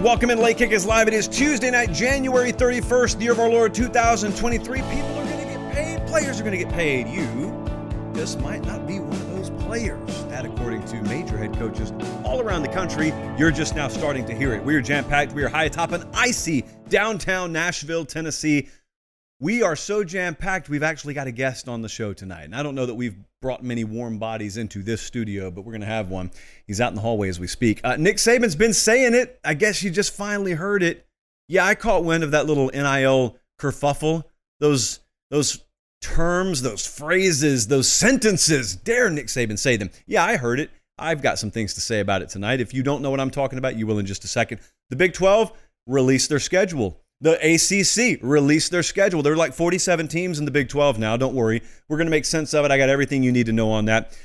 Welcome in Late Kick is live. It is Tuesday night, January 31st, the year of our Lord 2023. People are going to get paid. Players are going to get paid. You just might not be one of those players. That, according to major head coaches all around the country, you're just now starting to hear it. We are jam packed. We are high atop an icy downtown Nashville, Tennessee. We are so jam packed, we've actually got a guest on the show tonight. And I don't know that we've brought many warm bodies into this studio, but we're going to have one. He's out in the hallway as we speak. Uh, Nick Saban's been saying it. I guess you just finally heard it. Yeah, I caught wind of that little NIL kerfuffle. Those, those terms, those phrases, those sentences. Dare Nick Saban say them? Yeah, I heard it. I've got some things to say about it tonight. If you don't know what I'm talking about, you will in just a second. The Big 12 released their schedule. The ACC released their schedule. There are like 47 teams in the Big 12 now. Don't worry. We're going to make sense of it. I got everything you need to know on that.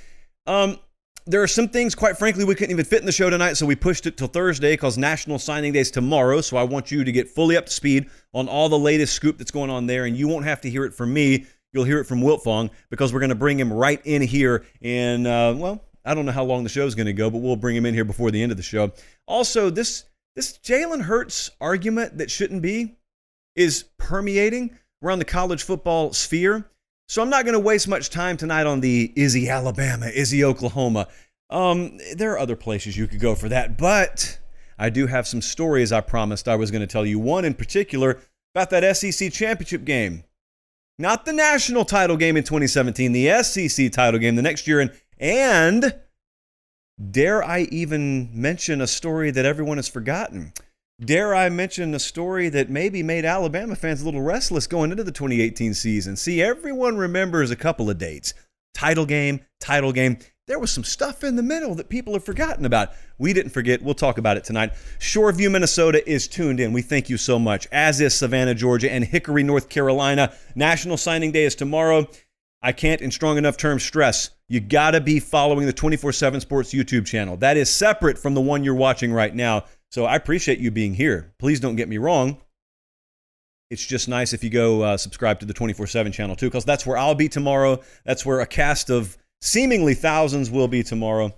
Um, there are some things, quite frankly, we couldn't even fit in the show tonight, so we pushed it till Thursday because National Signing Day is tomorrow. So I want you to get fully up to speed on all the latest scoop that's going on there, and you won't have to hear it from me. You'll hear it from Wiltfong because we're going to bring him right in here. And, uh, well, I don't know how long the show is going to go, but we'll bring him in here before the end of the show. Also, this this Jalen Hurts argument that shouldn't be is permeating around the college football sphere. So I'm not going to waste much time tonight on the is he Alabama, is he Oklahoma. Um, there are other places you could go for that, but I do have some stories I promised I was going to tell you. One in particular about that SEC championship game, not the national title game in 2017, the SEC title game the next year, and and Dare I even mention a story that everyone has forgotten? Dare I mention a story that maybe made Alabama fans a little restless going into the 2018 season? See, everyone remembers a couple of dates title game, title game. There was some stuff in the middle that people have forgotten about. We didn't forget. We'll talk about it tonight. Shoreview, Minnesota is tuned in. We thank you so much, as is Savannah, Georgia, and Hickory, North Carolina. National Signing Day is tomorrow. I can't, in strong enough terms, stress you got to be following the 24 7 Sports YouTube channel. That is separate from the one you're watching right now. So I appreciate you being here. Please don't get me wrong. It's just nice if you go uh, subscribe to the 24 7 channel too, because that's where I'll be tomorrow. That's where a cast of seemingly thousands will be tomorrow.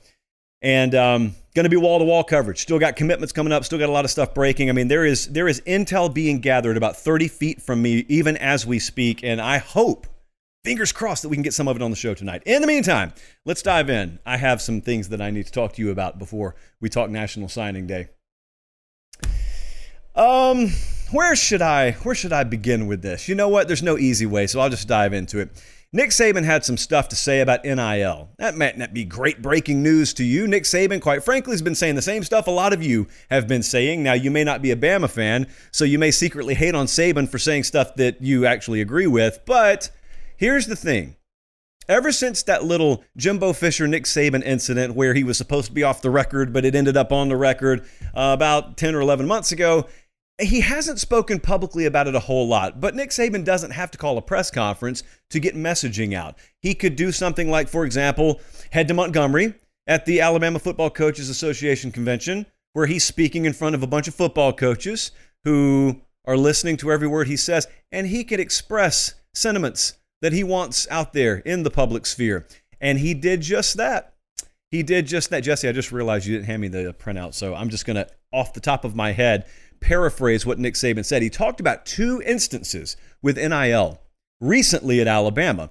And um, going to be wall to wall coverage. Still got commitments coming up. Still got a lot of stuff breaking. I mean, there is there is intel being gathered about 30 feet from me, even as we speak. And I hope fingers crossed that we can get some of it on the show tonight. In the meantime, let's dive in. I have some things that I need to talk to you about before we talk National Signing Day. Um, where should I where should I begin with this? You know what? There's no easy way, so I'll just dive into it. Nick Saban had some stuff to say about NIL. That might not be great breaking news to you. Nick Saban, quite frankly, has been saying the same stuff a lot of you have been saying. Now, you may not be a Bama fan, so you may secretly hate on Saban for saying stuff that you actually agree with, but Here's the thing. Ever since that little Jimbo Fisher Nick Saban incident where he was supposed to be off the record, but it ended up on the record uh, about 10 or 11 months ago, he hasn't spoken publicly about it a whole lot. But Nick Saban doesn't have to call a press conference to get messaging out. He could do something like, for example, head to Montgomery at the Alabama Football Coaches Association convention, where he's speaking in front of a bunch of football coaches who are listening to every word he says, and he could express sentiments that he wants out there in the public sphere. And he did just that. He did just that. Jesse, I just realized you didn't hand me the printout, so I'm just going to, off the top of my head, paraphrase what Nick Saban said. He talked about two instances with NIL recently at Alabama.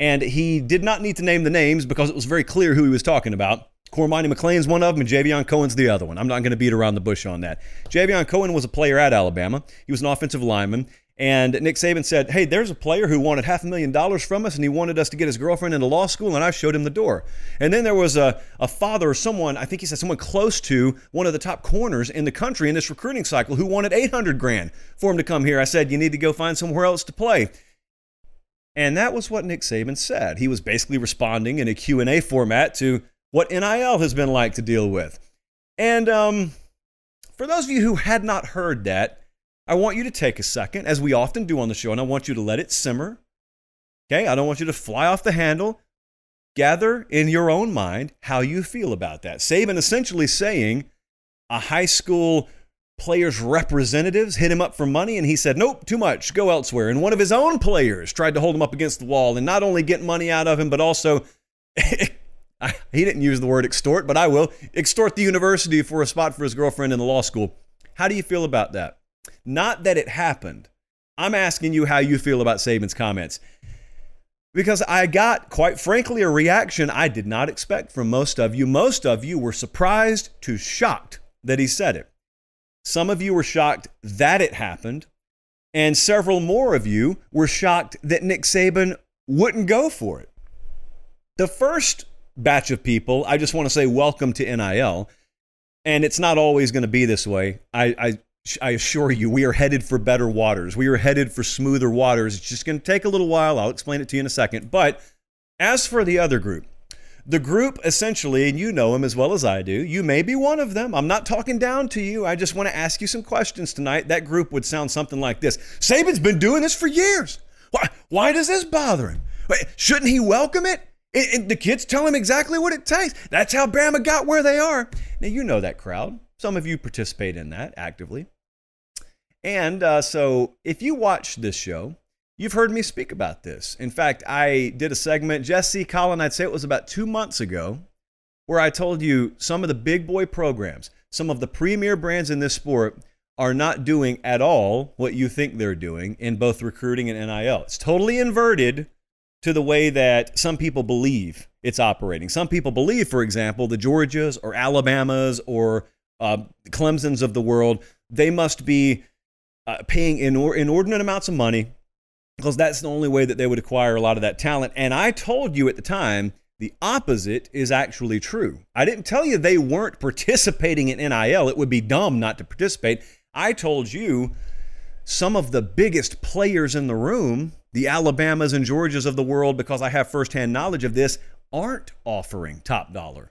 And he did not need to name the names because it was very clear who he was talking about. Cormani McClain's one of them, and Javion Cohen's the other one. I'm not going to beat around the bush on that. Javion Cohen was a player at Alabama. He was an offensive lineman. And Nick Saban said, Hey, there's a player who wanted half a million dollars from us, and he wanted us to get his girlfriend into law school, and I showed him the door. And then there was a, a father or someone, I think he said someone close to one of the top corners in the country in this recruiting cycle who wanted 800 grand for him to come here. I said, You need to go find somewhere else to play. And that was what Nick Saban said. He was basically responding in a Q&A format to what NIL has been like to deal with. And um, for those of you who had not heard that, I want you to take a second, as we often do on the show, and I want you to let it simmer. Okay? I don't want you to fly off the handle. Gather in your own mind how you feel about that. Saban essentially saying a high school players' representatives hit him up for money, and he said, Nope, too much, go elsewhere. And one of his own players tried to hold him up against the wall and not only get money out of him, but also. he didn't use the word extort, but I will extort the university for a spot for his girlfriend in the law school. How do you feel about that? Not that it happened. I'm asking you how you feel about Saban's comments. Because I got, quite frankly, a reaction I did not expect from most of you. Most of you were surprised to shocked that he said it. Some of you were shocked that it happened, and several more of you were shocked that Nick Saban wouldn't go for it. The first batch of people, I just want to say welcome to NIL. And it's not always going to be this way. I, I I assure you, we are headed for better waters. We are headed for smoother waters. It's just going to take a little while. I'll explain it to you in a second. But as for the other group, the group essentially, and you know them as well as I do, you may be one of them. I'm not talking down to you. I just want to ask you some questions tonight. That group would sound something like this Saban's been doing this for years. Why, why does this bother him? Shouldn't he welcome it? And the kids tell him exactly what it takes. That's how Bama got where they are. Now, you know that crowd. Some of you participate in that actively. And uh, so, if you watch this show, you've heard me speak about this. In fact, I did a segment, Jesse Colin, I'd say it was about two months ago, where I told you some of the big boy programs, some of the premier brands in this sport are not doing at all what you think they're doing in both recruiting and NIL. It's totally inverted to the way that some people believe it's operating. Some people believe, for example, the Georgias or Alabamas or uh, Clemsons of the world, they must be uh, paying inor- inordinate amounts of money because that's the only way that they would acquire a lot of that talent. And I told you at the time the opposite is actually true. I didn't tell you they weren't participating in NIL, it would be dumb not to participate. I told you some of the biggest players in the room, the Alabamas and Georgias of the world, because I have firsthand knowledge of this, aren't offering top dollar.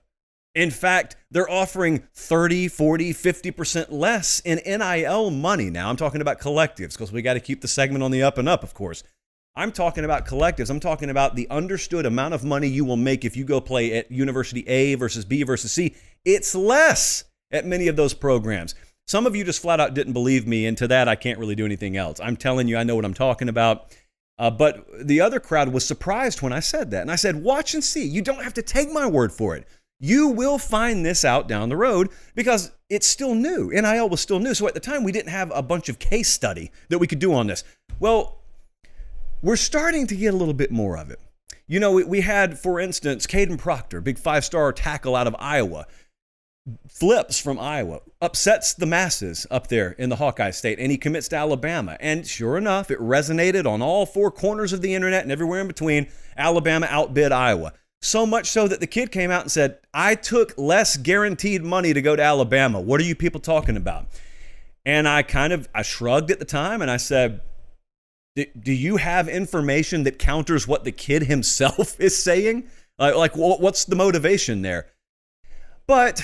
In fact, they're offering 30, 40, 50% less in NIL money. Now, I'm talking about collectives because we got to keep the segment on the up and up, of course. I'm talking about collectives. I'm talking about the understood amount of money you will make if you go play at University A versus B versus C. It's less at many of those programs. Some of you just flat out didn't believe me, and to that, I can't really do anything else. I'm telling you, I know what I'm talking about. Uh, but the other crowd was surprised when I said that. And I said, watch and see. You don't have to take my word for it. You will find this out down the road because it's still new. NIL was still new. So at the time, we didn't have a bunch of case study that we could do on this. Well, we're starting to get a little bit more of it. You know, we, had, for instance, Kadyn Proctor, big five star tackle out of Iowa, flips from Iowa, upsets the masses up there in the Hawkeye State, and he commits to Alabama. And sure enough, it resonated on all four corners of the internet and everywhere in between. Alabama outbid Iowa. So much so that the kid came out and said, I took less guaranteed money to go to Alabama. What are you people talking about? And I kind of I shrugged at the time and I said, do you have information that counters what the kid himself is saying? Like, like what's the motivation there? But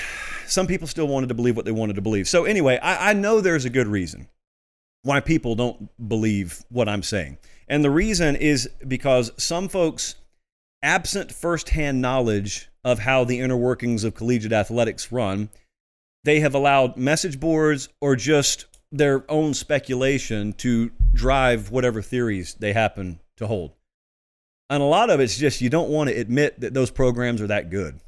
some people still wanted to believe what they wanted to believe. So, anyway, I, I know there's a good reason why people don't believe what I'm saying. And the reason is because some folks absent firsthand knowledge of how the inner workings of collegiate athletics run, they have allowed message boards or just their own speculation to drive whatever theories they happen to hold. And a lot of it's just you don't want to admit that those programs are that good.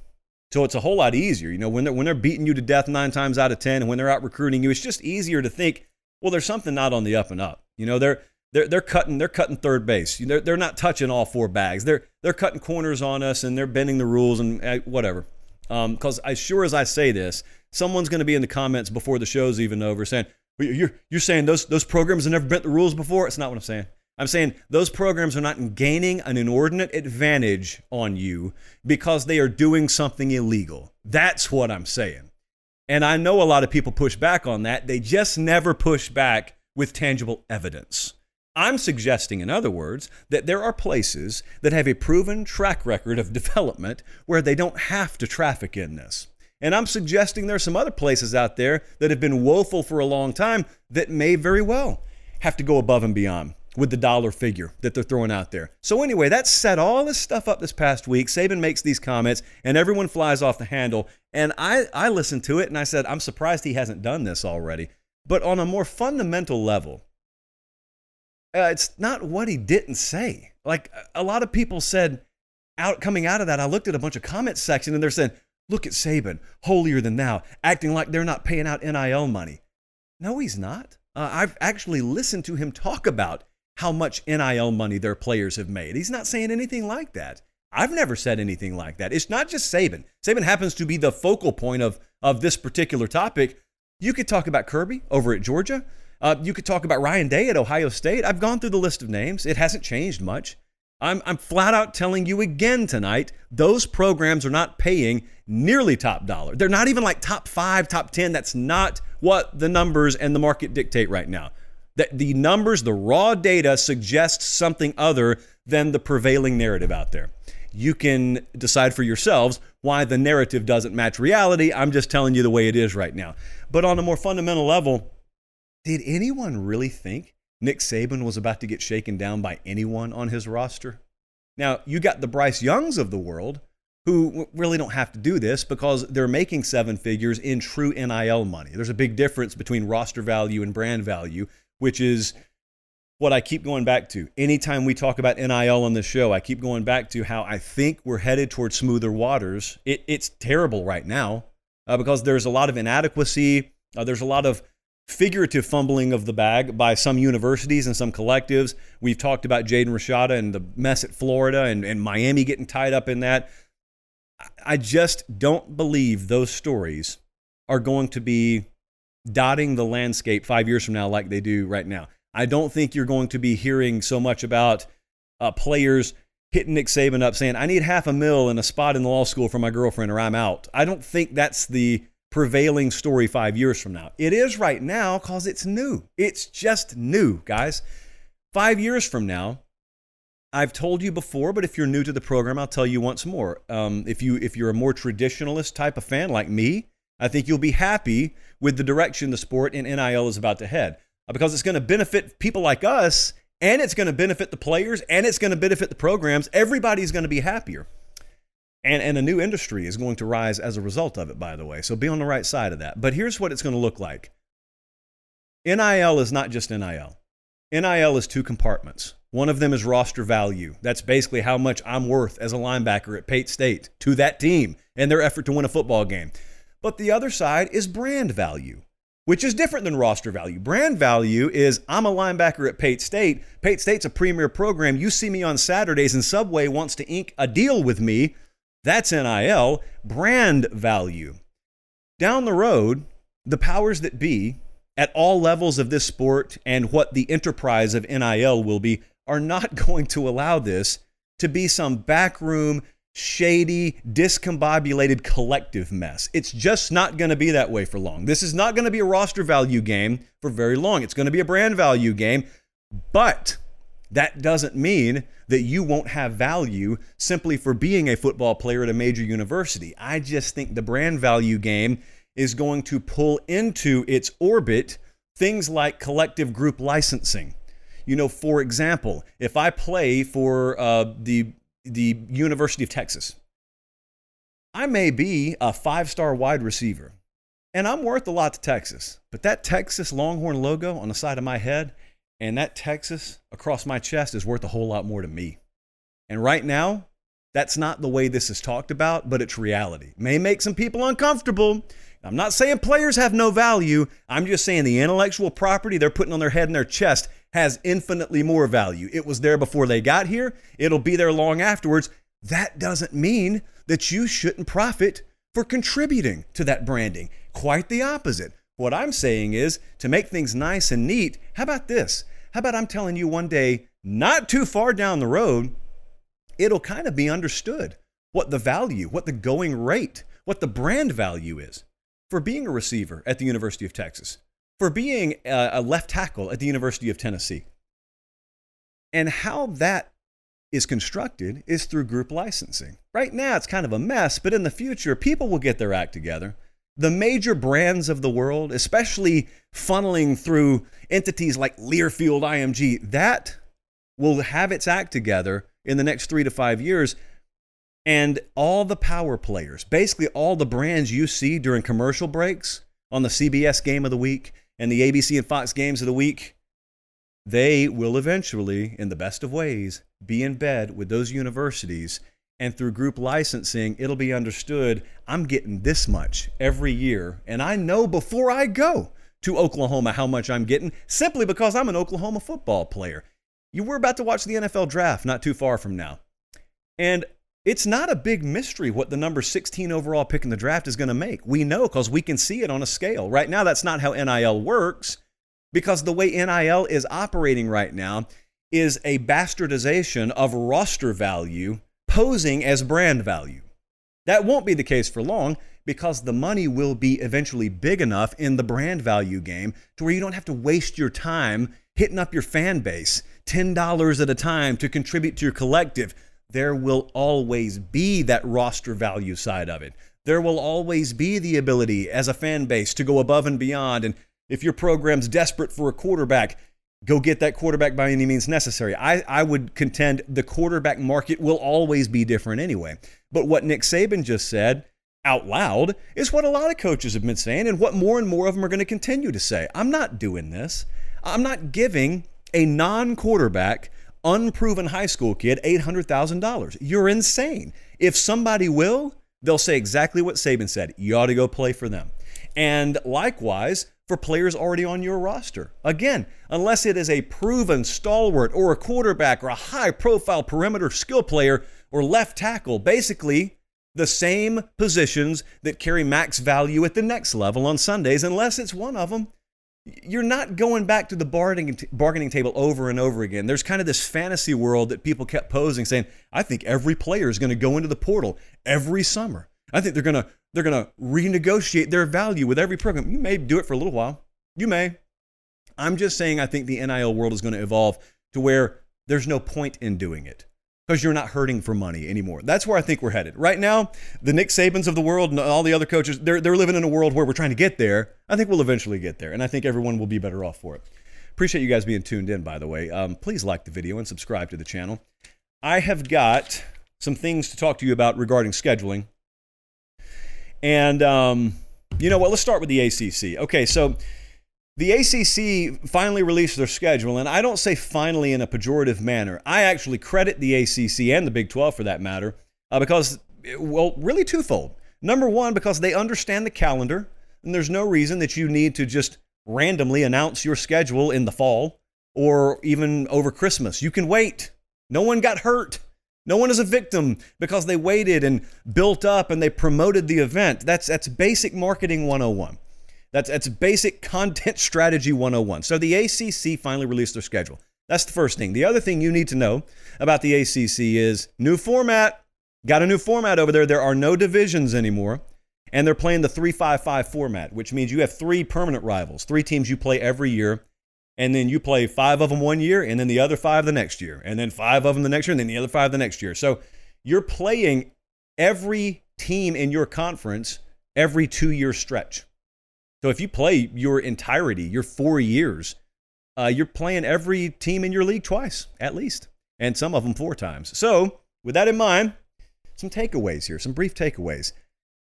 So it's a whole lot easier. You know, when they're, when they're beating you to death nine times out of 10 and when they're out recruiting you, it's just easier to think, well, there's something not on the up and up. You know, they're, they're, they're cutting they're cutting third base. They're, they're not touching all four bags. They're they're cutting corners on us and they're bending the rules and uh, whatever. Because um, as sure as I say this, someone's going to be in the comments before the show's even over saying, you're, you're saying those, those programs have never bent the rules before? It's not what I'm saying. I'm saying those programs are not gaining an inordinate advantage on you because they are doing something illegal. That's what I'm saying. And I know a lot of people push back on that. They just never push back with tangible evidence. I'm suggesting, in other words, that there are places that have a proven track record of development where they don't have to traffic in this. And I'm suggesting there are some other places out there that have been woeful for a long time that may very well have to go above and beyond with the dollar figure that they're throwing out there. So, anyway, that set all this stuff up this past week. Saban makes these comments, and everyone flies off the handle. And I, I listened to it and I said, I'm surprised he hasn't done this already. But on a more fundamental level, uh, it's not what he didn't say. Like a lot of people said, out coming out of that, I looked at a bunch of comment section and they're saying, "Look at Saban, holier than thou, acting like they're not paying out NIL money." No, he's not. Uh, I've actually listened to him talk about how much NIL money their players have made. He's not saying anything like that. I've never said anything like that. It's not just Saban. Saban happens to be the focal point of, of this particular topic. You could talk about Kirby over at Georgia. Uh, you could talk about Ryan Day at Ohio State. I've gone through the list of names, it hasn't changed much. I'm, I'm flat out telling you again tonight those programs are not paying nearly top dollar. They're not even like top five, top 10. That's not what the numbers and the market dictate right now. That the numbers, the raw data suggests something other than the prevailing narrative out there. You can decide for yourselves why the narrative doesn't match reality. I'm just telling you the way it is right now. But on a more fundamental level, did anyone really think Nick Saban was about to get shaken down by anyone on his roster? Now, you got the Bryce Youngs of the world who really don't have to do this because they're making seven figures in true NIL money. There's a big difference between roster value and brand value, which is what I keep going back to. Anytime we talk about NIL on the show, I keep going back to how I think we're headed towards smoother waters. It, it's terrible right now uh, because there's a lot of inadequacy. Uh, there's a lot of figurative fumbling of the bag by some universities and some collectives. We've talked about Jaden Rashada and the mess at Florida and, and Miami getting tied up in that. I just don't believe those stories are going to be dotting the landscape five years from now like they do right now. I don't think you're going to be hearing so much about uh, players hitting Nick Saban up saying, I need half a mil and a spot in the law school for my girlfriend or I'm out. I don't think that's the prevailing story five years from now. It is right now because it's new. It's just new, guys. Five years from now, I've told you before, but if you're new to the program, I'll tell you once more. Um, if you if you're a more traditionalist type of fan like me, I think you'll be happy with the direction the sport and NIL is about to head uh, because it's going to benefit people like us, and it's going to benefit the players, and it's going to benefit the programs. Everybody's going to be happier. And, and a new industry is going to rise as a result of it, by the way. So be on the right side of that. But here's what it's going to look like NIL is not just NIL, NIL is two compartments. One of them is roster value. That's basically how much I'm worth as a linebacker at Pate State to that team and their effort to win a football game. But the other side is brand value, which is different than roster value. Brand value is I'm a linebacker at Pate State. Pate State's a premier program. You see me on Saturdays, and Subway wants to ink a deal with me that's NIL, brand value. Down the road, the powers that be at all levels of this sport and what the enterprise of NIL will be are not going to allow this to be some backroom, shady, discombobulated collective mess. It's just not going to be that way for long. This is not going to be a roster value game for very long. It's going to be a brand value game. But that doesn't mean that you won't have value simply for being a football player at a major university. I just think the brand value game is going to pull into its orbit things like collective group licensing. You know, for example, if I play for uh, the the University of Texas, I may be a five star wide receiver, and I'm worth a lot to Texas. But that Texas Longhorn logo on the side of my head and that Texas across my chest is worth a whole lot more to me. And right now, that's not the way this is talked about, but it's reality. May make some people uncomfortable. I'm not saying players have no value. I'm just saying the intellectual property they're putting on their head and their chest has infinitely more value. It was there before they got here, it'll be there long afterwards. That doesn't mean that you shouldn't profit for contributing to that branding. Quite the opposite. What I'm saying is to make things nice and neat, how about this? How about I'm telling you one day, not too far down the road, it'll kind of be understood what the value, what the going rate, what the brand value is for being a receiver at the University of Texas, for being a left tackle at the University of Tennessee. And how that is constructed is through group licensing. Right now, it's kind of a mess, but in the future, people will get their act together. The major brands of the world, especially funneling through entities like Learfield IMG, that will have its act together in the next three to five years. And all the power players, basically all the brands you see during commercial breaks on the CBS game of the week and the ABC and Fox games of the week, they will eventually, in the best of ways, be in bed with those universities. And through group licensing, it'll be understood I'm getting this much every year. And I know before I go to Oklahoma how much I'm getting simply because I'm an Oklahoma football player. You were about to watch the NFL draft not too far from now. And it's not a big mystery what the number 16 overall pick in the draft is going to make. We know because we can see it on a scale. Right now, that's not how NIL works because the way NIL is operating right now is a bastardization of roster value posing as brand value. That won't be the case for long because the money will be eventually big enough in the brand value game to where you don't have to waste your time hitting up your fan base $10 at a time to contribute to your collective. There will always be that roster value side of it. There will always be the ability as a fan base to go above and beyond and if your program's desperate for a quarterback, go get that quarterback by any means necessary. I, I would contend the quarterback market will always be different anyway. But what Nick Saban just said out loud is what a lot of coaches have been saying and what more and more of them are going to continue to say. I'm not doing this. I'm not giving a non quarterback, unproven high school kid $800,000. You're insane. If somebody will, they'll say exactly what Saban said. You ought to go play for them. And likewise, for players already on your roster. Again, unless it is a proven stalwart or a quarterback or a high profile perimeter skill player or left tackle, basically the same positions that carry max value at the next level on Sundays, unless it's one of them. You're not going back to the bargaining, bargaining table over and over again. There's kind of this fantasy world that people kept posing, saying, I think every player is going to go into the portal every summer. I think they're going to they're going to renegotiate their value with every program. You may do it for a little while. You may. I'm just saying I think the NIL world is going to evolve to where there's no point in doing it because you're not hurting for money anymore. That's where I think we're headed. Right now, the Nick Sabans of the world and all the other coaches, they're, they're living in a world where we're trying to get there. I think we'll eventually get there, and I think everyone will be better off for it. Appreciate you guys being tuned in, by the way. Um, please like the video and subscribe to the channel. I have got some things to talk to you about regarding scheduling and um, you know what? Let's start with the ACC. Okay, so the ACC finally released their schedule, and I don't say finally in a pejorative manner. I actually credit the ACC and the Big 12 for that matter, uh, because, well, really twofold. Number one, because they understand the calendar, and there's no reason that you need to just randomly announce your schedule in the fall or even over Christmas. You can wait. No one got hurt. No one is a victim because they waited and built up and they promoted the event. That's, that's basic marketing 101. That's, that's basic content strategy 101. So the ACC finally released their schedule. That's the first thing. The other thing you need to know about the ACC is new format. Got a new format over there. There are no divisions anymore. And they're playing the 355 format, which means you have three permanent rivals, three teams you play every year and then you play five of them one year and then the other five the next year and then five of them the next year and then the other five the next year. So you're playing every team in your conference every two year stretch. So if you play your entirety your four years uh, you're playing every team in your league twice at least and some of them four times. So with that in mind some takeaways here some brief takeaways.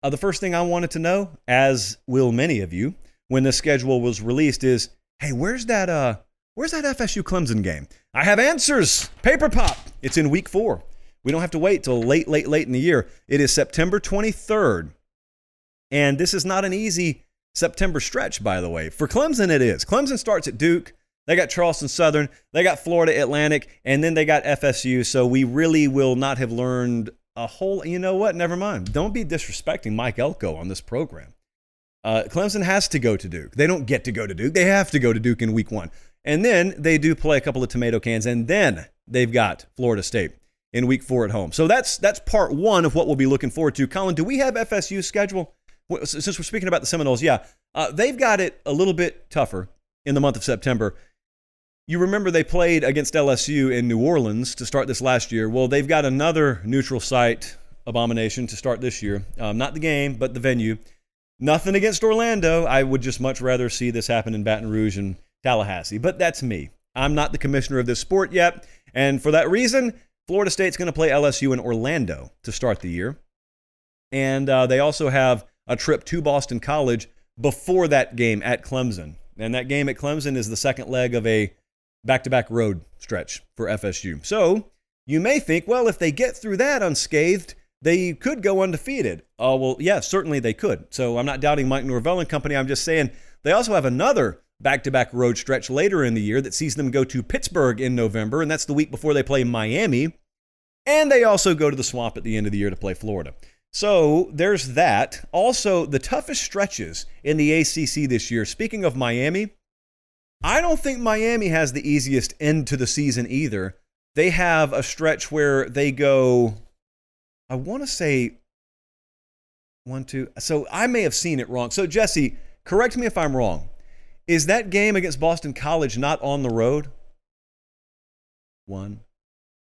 Uh, the first thing i wanted to know as will many of you when the schedule was released is hey, where's that uh where's that FSU Clemson game? I have answers. Paper pop. It's in week 4. We don't have to wait till late late late in the year. It is September 23rd. And this is not an easy September stretch by the way. For Clemson it is. Clemson starts at Duke. They got Charleston Southern, they got Florida Atlantic, and then they got FSU. So we really will not have learned a whole, you know what? Never mind. Don't be disrespecting Mike Elko on this program. Uh, Clemson has to go to Duke. They don't get to go to Duke. They have to go to Duke in week one. And then they do play a couple of tomato cans, and then they've got Florida State in week four at home. So that's that's part one of what we'll be looking forward to. Colin, do we have FSU schedule? Since we're speaking about the Seminoles, yeah, uh, they've got it a little bit tougher in the month of September. You remember they played against LSU in New Orleans to start this last year. Well, they've got another neutral site abomination to start this year. Um, not the game, but the venue. Nothing against Orlando. I would just much rather see this happen in Baton Rouge and Tallahassee. But that's me. I'm not the commissioner of this sport yet. And for that reason, Florida State's going to play LSU in Orlando to start the year. And uh, they also have a trip to Boston College before that game at Clemson. And that game at Clemson is the second leg of a back to back road stretch for FSU. So you may think, well, if they get through that unscathed, they could go undefeated. Oh, well, yeah, certainly they could. So I'm not doubting Mike Norvell and company. I'm just saying they also have another back to back road stretch later in the year that sees them go to Pittsburgh in November, and that's the week before they play Miami. And they also go to the swamp at the end of the year to play Florida. So there's that. Also, the toughest stretches in the ACC this year. Speaking of Miami, I don't think Miami has the easiest end to the season either. They have a stretch where they go, I want to say one, two. So I may have seen it wrong. So, Jesse, correct me if I'm wrong. Is that game against Boston College not on the road? One.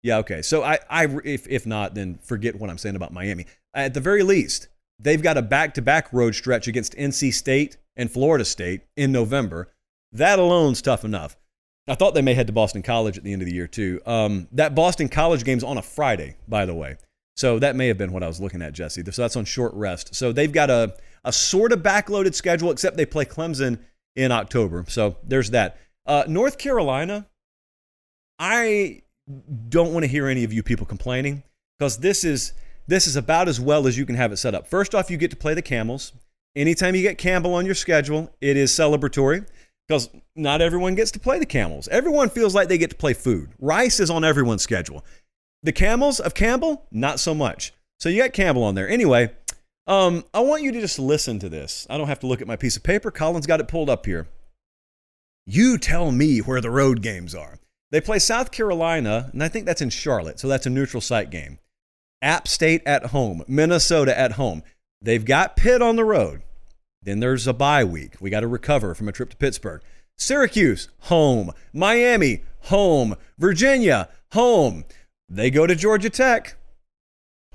Yeah, okay. So I, I if if not, then forget what I'm saying about Miami. At the very least, they've got a back-to-back road stretch against NC State and Florida State in November. That alone's tough enough. I thought they may head to Boston College at the end of the year too. Um, that Boston College game's on a Friday, by the way. So that may have been what I was looking at, Jesse. So that's on short rest. So they've got a, a sort of backloaded schedule, except they play Clemson in October. So there's that. Uh, North Carolina, I don't want to hear any of you people complaining because this is this is about as well as you can have it set up. First off, you get to play the Camels. Anytime you get Campbell on your schedule, it is celebratory because not everyone gets to play the Camels. Everyone feels like they get to play food. Rice is on everyone's schedule. The Camels of Campbell, not so much. So you got Campbell on there. Anyway, um, I want you to just listen to this. I don't have to look at my piece of paper. Colin's got it pulled up here. You tell me where the road games are. They play South Carolina, and I think that's in Charlotte, so that's a neutral site game. App State at home, Minnesota at home. They've got Pitt on the road. Then there's a bye week. We got to recover from a trip to Pittsburgh. Syracuse, home. Miami, home. Virginia, home. They go to Georgia Tech.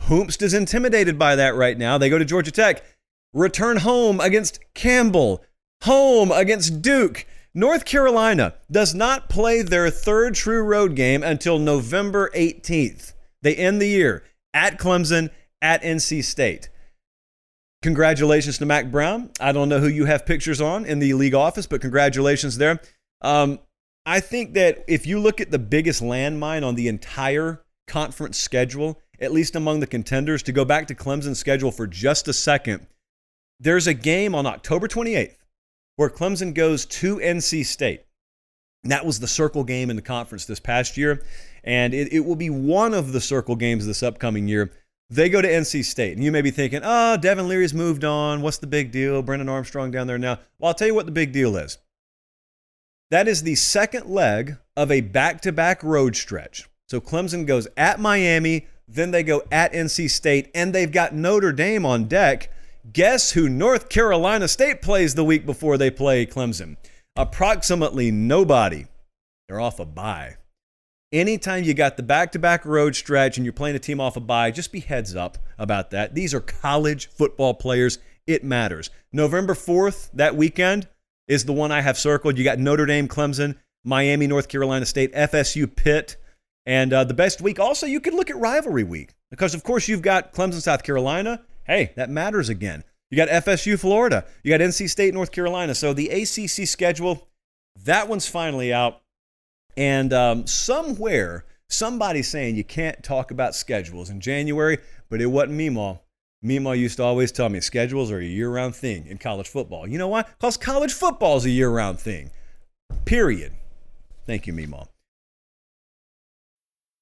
Hoopst is intimidated by that right now. They go to Georgia Tech, return home against Campbell, home against Duke. North Carolina does not play their third true road game until November 18th. They end the year at Clemson, at NC State. Congratulations to Mack Brown. I don't know who you have pictures on in the league office, but congratulations there. Um, I think that if you look at the biggest landmine on the entire conference schedule, at least among the contenders, to go back to Clemson's schedule for just a second, there's a game on October 28th where Clemson goes to NC State. And that was the circle game in the conference this past year. And it, it will be one of the circle games this upcoming year. They go to NC State. And you may be thinking, oh, Devin Leary's moved on. What's the big deal? Brennan Armstrong down there now. Well, I'll tell you what the big deal is. That is the second leg of a back to back road stretch. So Clemson goes at Miami, then they go at NC State, and they've got Notre Dame on deck. Guess who North Carolina State plays the week before they play Clemson? Approximately nobody. They're off a bye. Anytime you got the back to back road stretch and you're playing a team off a bye, just be heads up about that. These are college football players. It matters. November 4th, that weekend, is the one I have circled. You got Notre Dame, Clemson, Miami, North Carolina State, FSU, Pitt, and uh, the best week, also, you could look at rivalry week because, of course, you've got Clemson, South Carolina. Hey, that matters again. You got FSU, Florida. You got NC State, North Carolina. So the ACC schedule, that one's finally out. And um, somewhere, somebody's saying you can't talk about schedules in January, but it wasn't Meemaw. Meemaw used to always tell me schedules are a year round thing in college football. You know why? Because college football is a year round thing. Period. Thank you, Meemaw.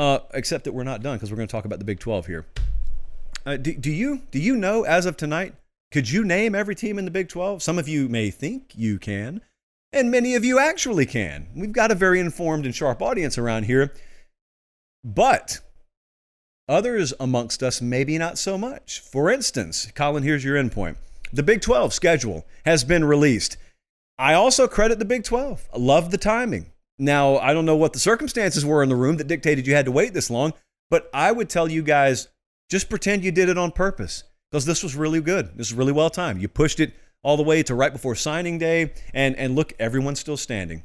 Uh, except that we're not done because we're going to talk about the Big 12 here. Uh, do, do you do you know as of tonight? Could you name every team in the Big 12? Some of you may think you can, and many of you actually can. We've got a very informed and sharp audience around here, but others amongst us maybe not so much. For instance, Colin, here's your endpoint. The Big 12 schedule has been released. I also credit the Big 12. I love the timing. Now, I don't know what the circumstances were in the room that dictated you had to wait this long, but I would tell you guys just pretend you did it on purpose because this was really good. This was really well timed. You pushed it all the way to right before signing day, and, and look, everyone's still standing.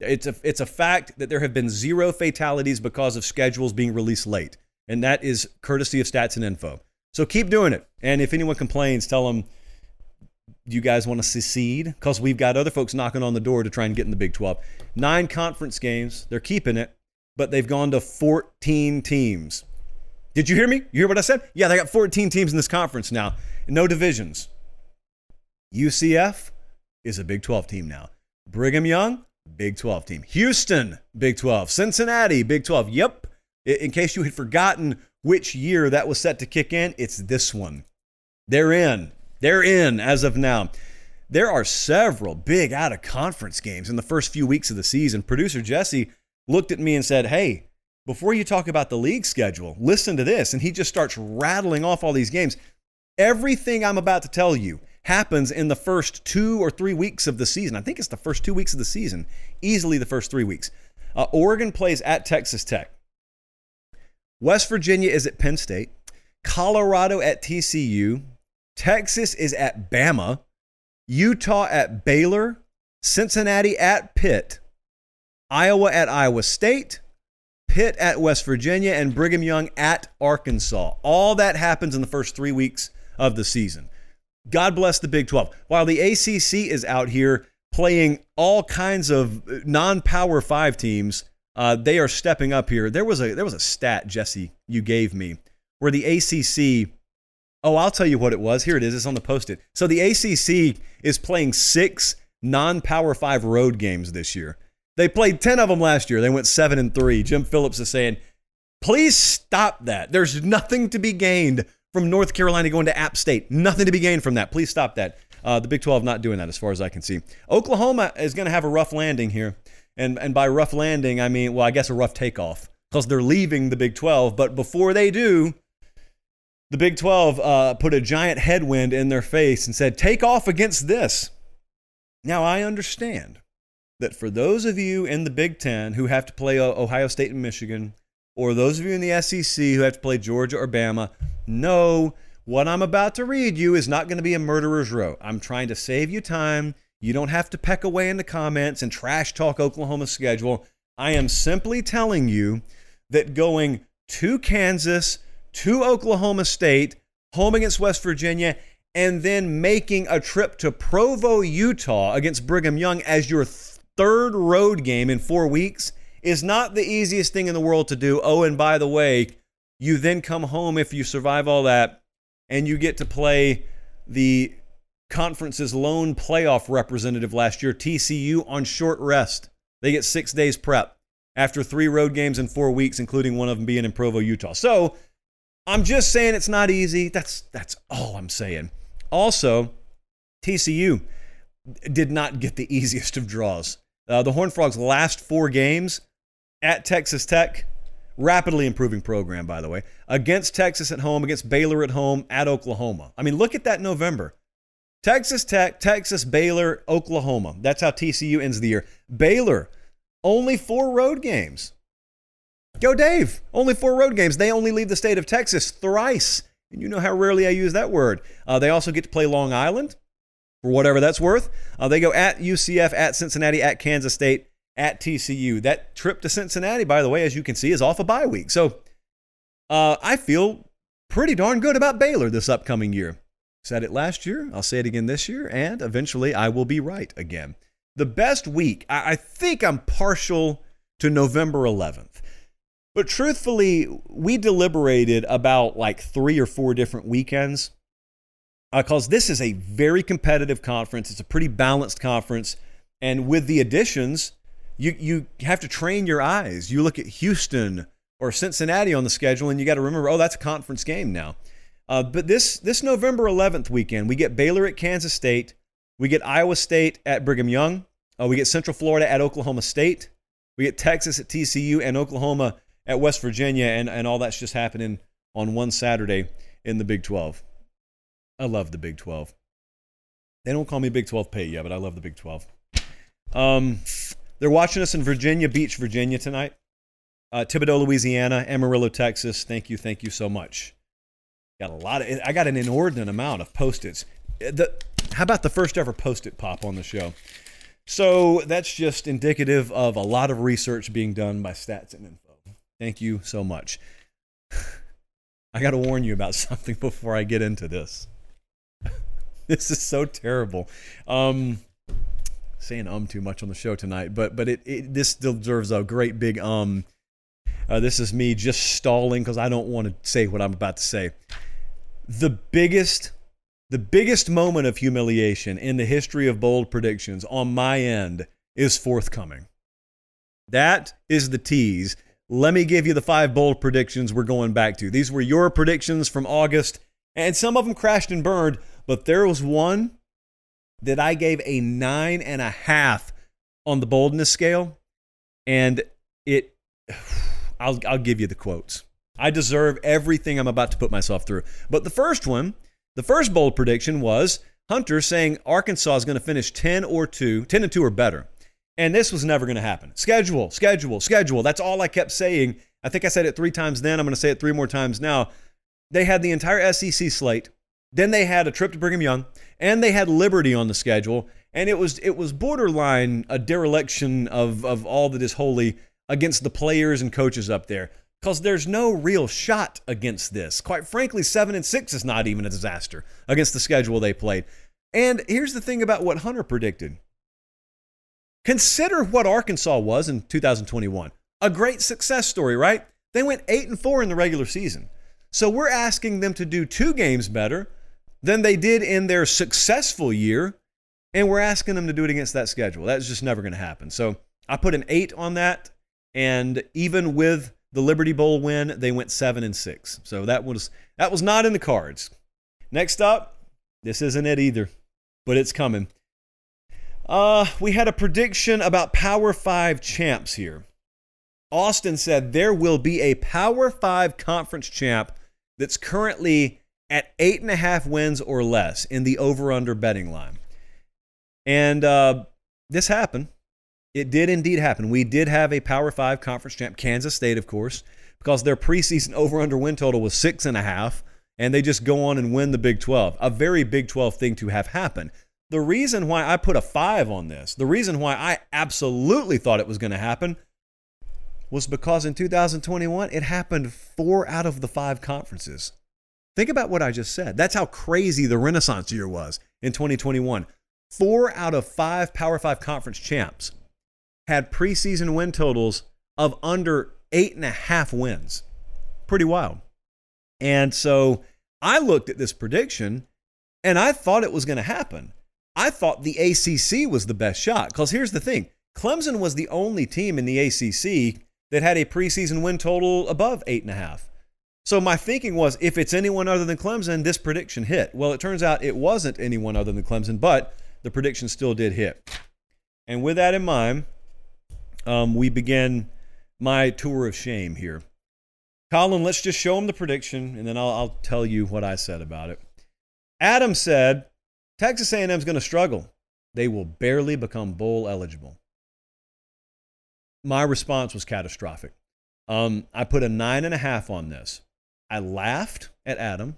It's a, it's a fact that there have been zero fatalities because of schedules being released late, and that is courtesy of stats and info. So keep doing it. And if anyone complains, tell them you guys want to secede because we've got other folks knocking on the door to try and get in the Big 12. Nine conference games, they're keeping it, but they've gone to 14 teams. Did you hear me? You hear what I said? Yeah, they got 14 teams in this conference now, no divisions. UCF is a Big 12 team now. Brigham Young, Big 12 team. Houston, Big 12. Cincinnati, Big 12. Yep. In case you had forgotten which year that was set to kick in, it's this one. They're in. They're in as of now. There are several big out of conference games in the first few weeks of the season. Producer Jesse looked at me and said, Hey, before you talk about the league schedule, listen to this. And he just starts rattling off all these games. Everything I'm about to tell you happens in the first two or three weeks of the season. I think it's the first two weeks of the season, easily the first three weeks. Uh, Oregon plays at Texas Tech. West Virginia is at Penn State. Colorado at TCU. Texas is at Bama. Utah at Baylor. Cincinnati at Pitt. Iowa at Iowa State. Pitt at West Virginia. And Brigham Young at Arkansas. All that happens in the first three weeks of the season. God bless the Big 12. While the ACC is out here playing all kinds of non power five teams, uh, they are stepping up here. There was a there was a stat, Jesse, you gave me, where the ACC. Oh, I'll tell you what it was. Here it is. It's on the post-it. So the ACC is playing six non-power five road games this year. They played ten of them last year. They went seven and three. Jim Phillips is saying, please stop that. There's nothing to be gained from North Carolina going to App State. Nothing to be gained from that. Please stop that. Uh, the Big 12 not doing that as far as I can see. Oklahoma is going to have a rough landing here. And, and by rough landing, I mean, well, I guess a rough takeoff because they're leaving the Big 12. But before they do, the Big 12 uh, put a giant headwind in their face and said, take off against this. Now, I understand that for those of you in the Big 10 who have to play uh, Ohio State and Michigan, or those of you in the SEC who have to play Georgia or Bama, no, what I'm about to read you is not going to be a murderer's row. I'm trying to save you time. You don't have to peck away in the comments and trash talk Oklahoma's schedule. I am simply telling you that going to Kansas, to Oklahoma State, home against West Virginia, and then making a trip to Provo, Utah against Brigham Young as your third road game in four weeks is not the easiest thing in the world to do. Oh, and by the way, you then come home if you survive all that and you get to play the conference's lone playoff representative last year, TCU, on short rest. They get six days prep after three road games in four weeks, including one of them being in Provo, Utah. So I'm just saying it's not easy. That's that's all I'm saying. Also, TCU did not get the easiest of draws. Uh, the Horned Frogs' last four games at Texas Tech. Rapidly improving program, by the way. Against Texas at home, against Baylor at home, at Oklahoma. I mean, look at that November. Texas Tech, Texas, Baylor, Oklahoma. That's how TCU ends the year. Baylor, only four road games. Go Dave. Only four road games. They only leave the state of Texas thrice. And you know how rarely I use that word. Uh, they also get to play Long Island for whatever that's worth. Uh, they go at UCF, at Cincinnati, at Kansas State, at TCU. That trip to Cincinnati, by the way, as you can see, is off a bye week. So uh, I feel pretty darn good about Baylor this upcoming year. Said it last year, I'll say it again this year, and eventually I will be right again. The best week, I, I think I'm partial to November 11th. But truthfully, we deliberated about like three or four different weekends because uh, this is a very competitive conference. It's a pretty balanced conference. And with the additions, you, you have to train your eyes. You look at Houston or Cincinnati on the schedule, and you got to remember, oh, that's a conference game now. Uh, but this, this November 11th weekend, we get Baylor at Kansas State. We get Iowa State at Brigham Young. Uh, we get Central Florida at Oklahoma State. We get Texas at TCU and Oklahoma at West Virginia, and, and all that's just happening on one Saturday in the Big 12. I love the Big 12. They don't call me Big 12 Pate yet, but I love the Big 12. Um, they're watching us in Virginia Beach, Virginia tonight. Uh, Thibodaux, Louisiana, Amarillo, Texas. Thank you, thank you so much. Got a lot of. I got an inordinate amount of post-its. The, how about the first ever post-it pop on the show? So that's just indicative of a lot of research being done by Stats and Thank you so much. I got to warn you about something before I get into this. this is so terrible. Um, saying um too much on the show tonight, but but it, it this deserves a great big um. Uh, this is me just stalling because I don't want to say what I'm about to say. The biggest, the biggest moment of humiliation in the history of bold predictions on my end is forthcoming. That is the tease let me give you the five bold predictions we're going back to. These were your predictions from August, and some of them crashed and burned, but there was one that I gave a nine and a half on the boldness scale, and it, I'll, I'll give you the quotes. I deserve everything I'm about to put myself through. But the first one, the first bold prediction was Hunter saying Arkansas is going to finish 10 or 2, 10 and 2 or better. And this was never going to happen. Schedule, schedule, schedule. That's all I kept saying. I think I said it three times then. I'm going to say it three more times now. They had the entire SEC slate. Then they had a trip to Brigham Young, and they had Liberty on the schedule. And it was it was borderline a dereliction of of all that is holy against the players and coaches up there because there's no real shot against this. Quite frankly, seven and six is not even a disaster against the schedule they played. And here's the thing about what Hunter predicted. Consider what Arkansas was in 2021. A great success story, right? They went 8 and 4 in the regular season. So we're asking them to do two games better than they did in their successful year, and we're asking them to do it against that schedule. That's just never going to happen. So I put an 8 on that, and even with the Liberty Bowl win, they went 7 and 6. So that was that was not in the cards. Next up, this isn't it either, but it's coming. Uh, we had a prediction about Power 5 champs here. Austin said there will be a Power 5 conference champ that's currently at eight and a half wins or less in the over under betting line. And uh, this happened. It did indeed happen. We did have a Power 5 conference champ, Kansas State, of course, because their preseason over under win total was six and a half, and they just go on and win the Big 12. A very Big 12 thing to have happen. The reason why I put a five on this, the reason why I absolutely thought it was going to happen, was because in 2021, it happened four out of the five conferences. Think about what I just said. That's how crazy the Renaissance year was in 2021. Four out of five Power Five conference champs had preseason win totals of under eight and a half wins. Pretty wild. And so I looked at this prediction and I thought it was going to happen. I thought the ACC was the best shot. Because here's the thing Clemson was the only team in the ACC that had a preseason win total above eight and a half. So my thinking was if it's anyone other than Clemson, this prediction hit. Well, it turns out it wasn't anyone other than Clemson, but the prediction still did hit. And with that in mind, um, we begin my tour of shame here. Colin, let's just show him the prediction, and then I'll, I'll tell you what I said about it. Adam said Texas A&M is going to struggle. They will barely become bowl eligible. My response was catastrophic. Um, I put a nine and a half on this. I laughed at Adam,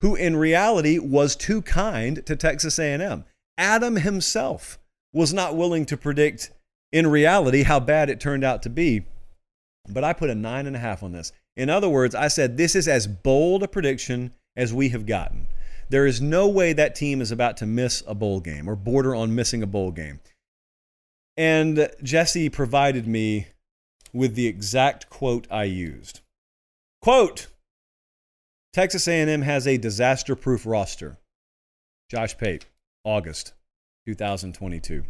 who in reality was too kind to Texas A&M. Adam himself was not willing to predict in reality how bad it turned out to be. But I put a nine and a half on this. In other words, I said this is as bold a prediction as we have gotten. There is no way that team is about to miss a bowl game or border on missing a bowl game. And Jesse provided me with the exact quote I used. Quote, Texas A&M has a disaster-proof roster. Josh Pate, August 2022.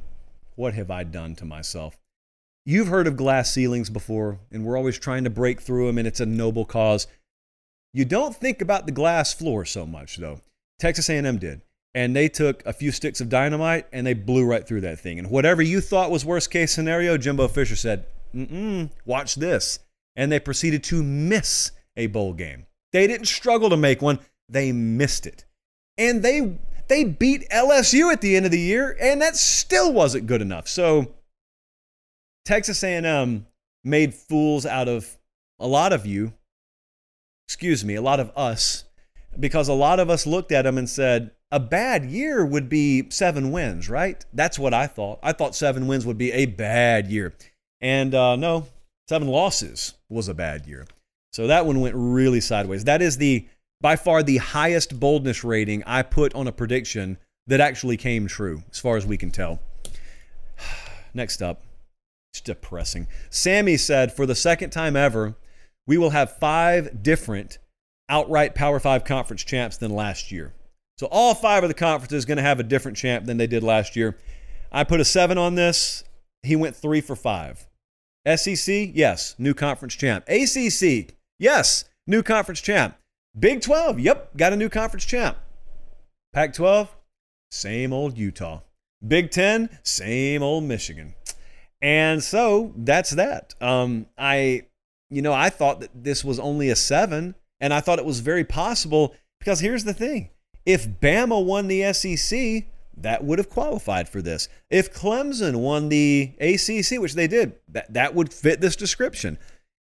What have I done to myself? You've heard of glass ceilings before, and we're always trying to break through them, and it's a noble cause. You don't think about the glass floor so much, though. Texas A&M did, and they took a few sticks of dynamite and they blew right through that thing. And whatever you thought was worst case scenario, Jimbo Fisher said, Mm-mm, watch this. And they proceeded to miss a bowl game. They didn't struggle to make one, they missed it. And they they beat LSU at the end of the year, and that still wasn't good enough. So Texas A&M made fools out of a lot of you. Excuse me, a lot of us, because a lot of us looked at them and said, a bad year would be seven wins, right? That's what I thought. I thought seven wins would be a bad year. And uh, no, seven losses was a bad year. So that one went really sideways. That is the by far the highest boldness rating I put on a prediction that actually came true, as far as we can tell. Next up, it's depressing. Sammy said, for the second time ever, we will have five different outright Power Five conference champs than last year. So all five of the conferences are going to have a different champ than they did last year. I put a seven on this. He went three for five. SEC, yes, new conference champ. ACC, yes, new conference champ. Big 12, yep, got a new conference champ. Pac 12, same old Utah. Big 10, same old Michigan. And so that's that. Um, I, you know, I thought that this was only a seven, and I thought it was very possible because here's the thing if Bama won the SEC, that would have qualified for this. If Clemson won the ACC, which they did, that, that would fit this description.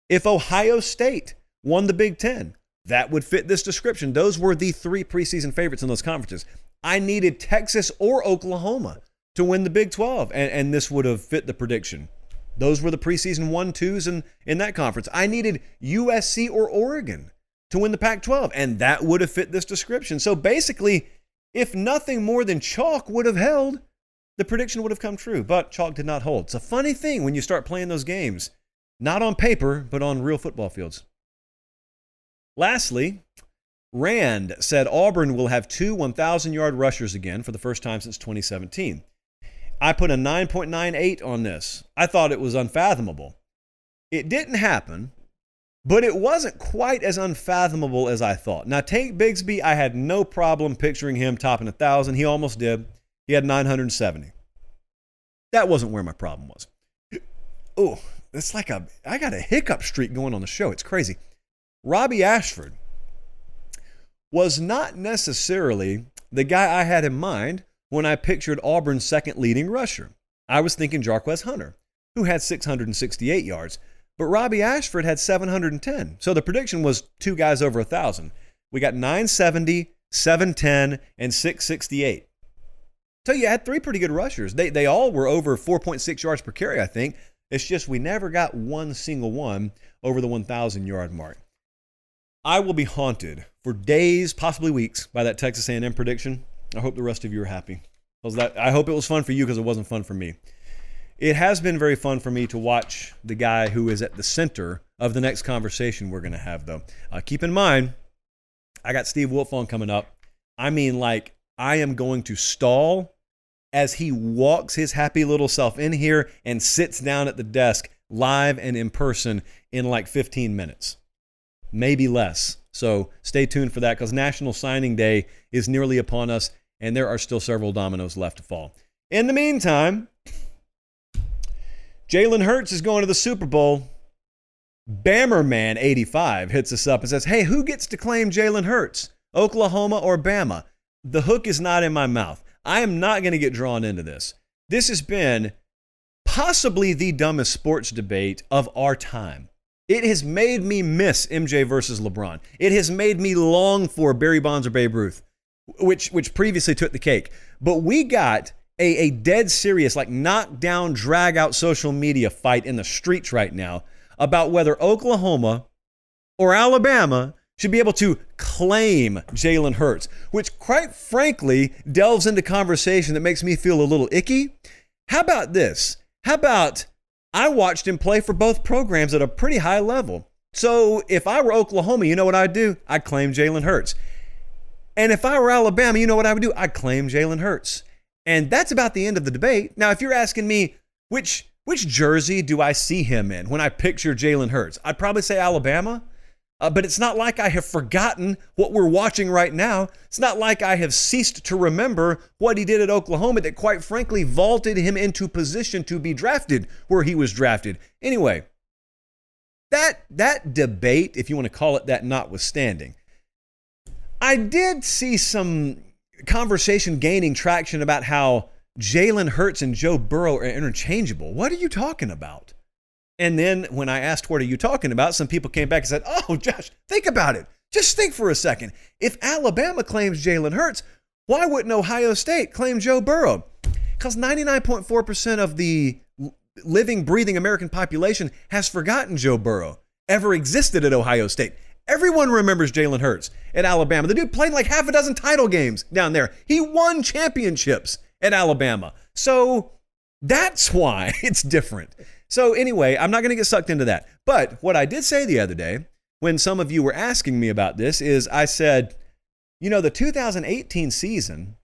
If Ohio State won the Big Ten, that would fit this description. Those were the three preseason favorites in those conferences. I needed Texas or Oklahoma to win the Big 12, and, and this would have fit the prediction. Those were the preseason one, twos in, in that conference. I needed USC or Oregon to win the Pac 12, and that would have fit this description. So basically, if nothing more than chalk would have held, the prediction would have come true, but chalk did not hold. It's a funny thing when you start playing those games, not on paper, but on real football fields. Lastly, Rand said Auburn will have two 1,000 yard rushers again for the first time since 2017. I put a 9.98 on this. I thought it was unfathomable. It didn't happen, but it wasn't quite as unfathomable as I thought. Now, Tank Bigsby, I had no problem picturing him topping 1,000. He almost did. He had 970. That wasn't where my problem was. Oh, it's like a, I got a hiccup streak going on the show. It's crazy. Robbie Ashford was not necessarily the guy I had in mind when I pictured Auburn's second leading rusher. I was thinking Jarquez Hunter, who had 668 yards. But Robbie Ashford had 710. So the prediction was two guys over 1,000. We got 970, 710, and 668. So you had three pretty good rushers. They, they all were over 4.6 yards per carry, I think. It's just we never got one single one over the 1,000 yard mark. I will be haunted for days, possibly weeks, by that Texas A&M prediction. I hope the rest of you are happy. I hope it was fun for you because it wasn't fun for me. It has been very fun for me to watch the guy who is at the center of the next conversation we're going to have, though. Uh, keep in mind, I got Steve Wiltfong coming up. I mean, like, I am going to stall as he walks his happy little self in here and sits down at the desk live and in person in like 15 minutes, maybe less. So stay tuned for that because National Signing Day is nearly upon us and there are still several dominoes left to fall. In the meantime, Jalen Hurts is going to the Super Bowl. Bammerman85 hits us up and says, Hey, who gets to claim Jalen Hurts? Oklahoma or Bama? The hook is not in my mouth. I am not going to get drawn into this. This has been possibly the dumbest sports debate of our time. It has made me miss MJ versus LeBron. It has made me long for Barry Bonds or Babe Ruth, which, which previously took the cake. But we got a, a dead serious, like knockdown, drag out social media fight in the streets right now about whether Oklahoma or Alabama should be able to claim Jalen Hurts, which quite frankly delves into conversation that makes me feel a little icky. How about this? How about I watched him play for both programs at a pretty high level. So if I were Oklahoma, you know what I'd do? I'd claim Jalen Hurts. And if I were Alabama, you know what I would do? I'd claim Jalen Hurts. And that's about the end of the debate. Now, if you're asking me which which jersey do I see him in when I picture Jalen Hurts, I'd probably say Alabama. Uh, but it's not like I have forgotten what we're watching right now. It's not like I have ceased to remember what he did at Oklahoma that, quite frankly, vaulted him into position to be drafted where he was drafted. Anyway, that, that debate, if you want to call it that, notwithstanding, I did see some conversation gaining traction about how Jalen Hurts and Joe Burrow are interchangeable. What are you talking about? And then when I asked, What are you talking about? some people came back and said, Oh, Josh, think about it. Just think for a second. If Alabama claims Jalen Hurts, why wouldn't Ohio State claim Joe Burrow? Because 99.4% of the living, breathing American population has forgotten Joe Burrow ever existed at Ohio State. Everyone remembers Jalen Hurts at Alabama. The dude played like half a dozen title games down there. He won championships at Alabama. So that's why it's different. So, anyway, I'm not going to get sucked into that. But what I did say the other day, when some of you were asking me about this, is I said, you know, the 2018 season,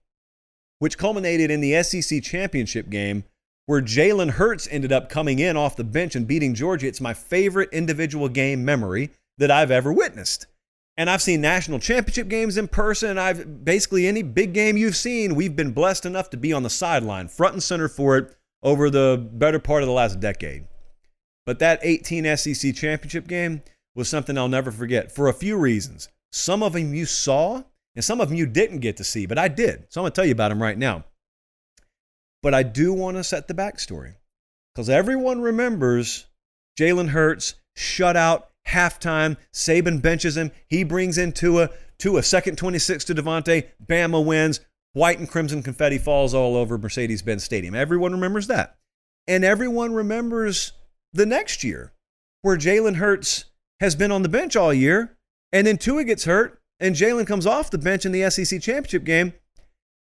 which culminated in the SEC championship game, where Jalen Hurts ended up coming in off the bench and beating Georgia, it's my favorite individual game memory that I've ever witnessed. And I've seen national championship games in person. I've basically any big game you've seen, we've been blessed enough to be on the sideline, front and center for it over the better part of the last decade. But that 18 SEC championship game was something I'll never forget for a few reasons. Some of them you saw, and some of them you didn't get to see, but I did. So I'm going to tell you about them right now. But I do want to set the backstory because everyone remembers Jalen Hurts shut out halftime. Saban benches him. He brings in Tua. Tua, second 26 to DeVonta. Bama wins. White and crimson confetti falls all over Mercedes Benz Stadium. Everyone remembers that. And everyone remembers the next year where Jalen Hurts has been on the bench all year. And then Tua gets hurt and Jalen comes off the bench in the SEC championship game.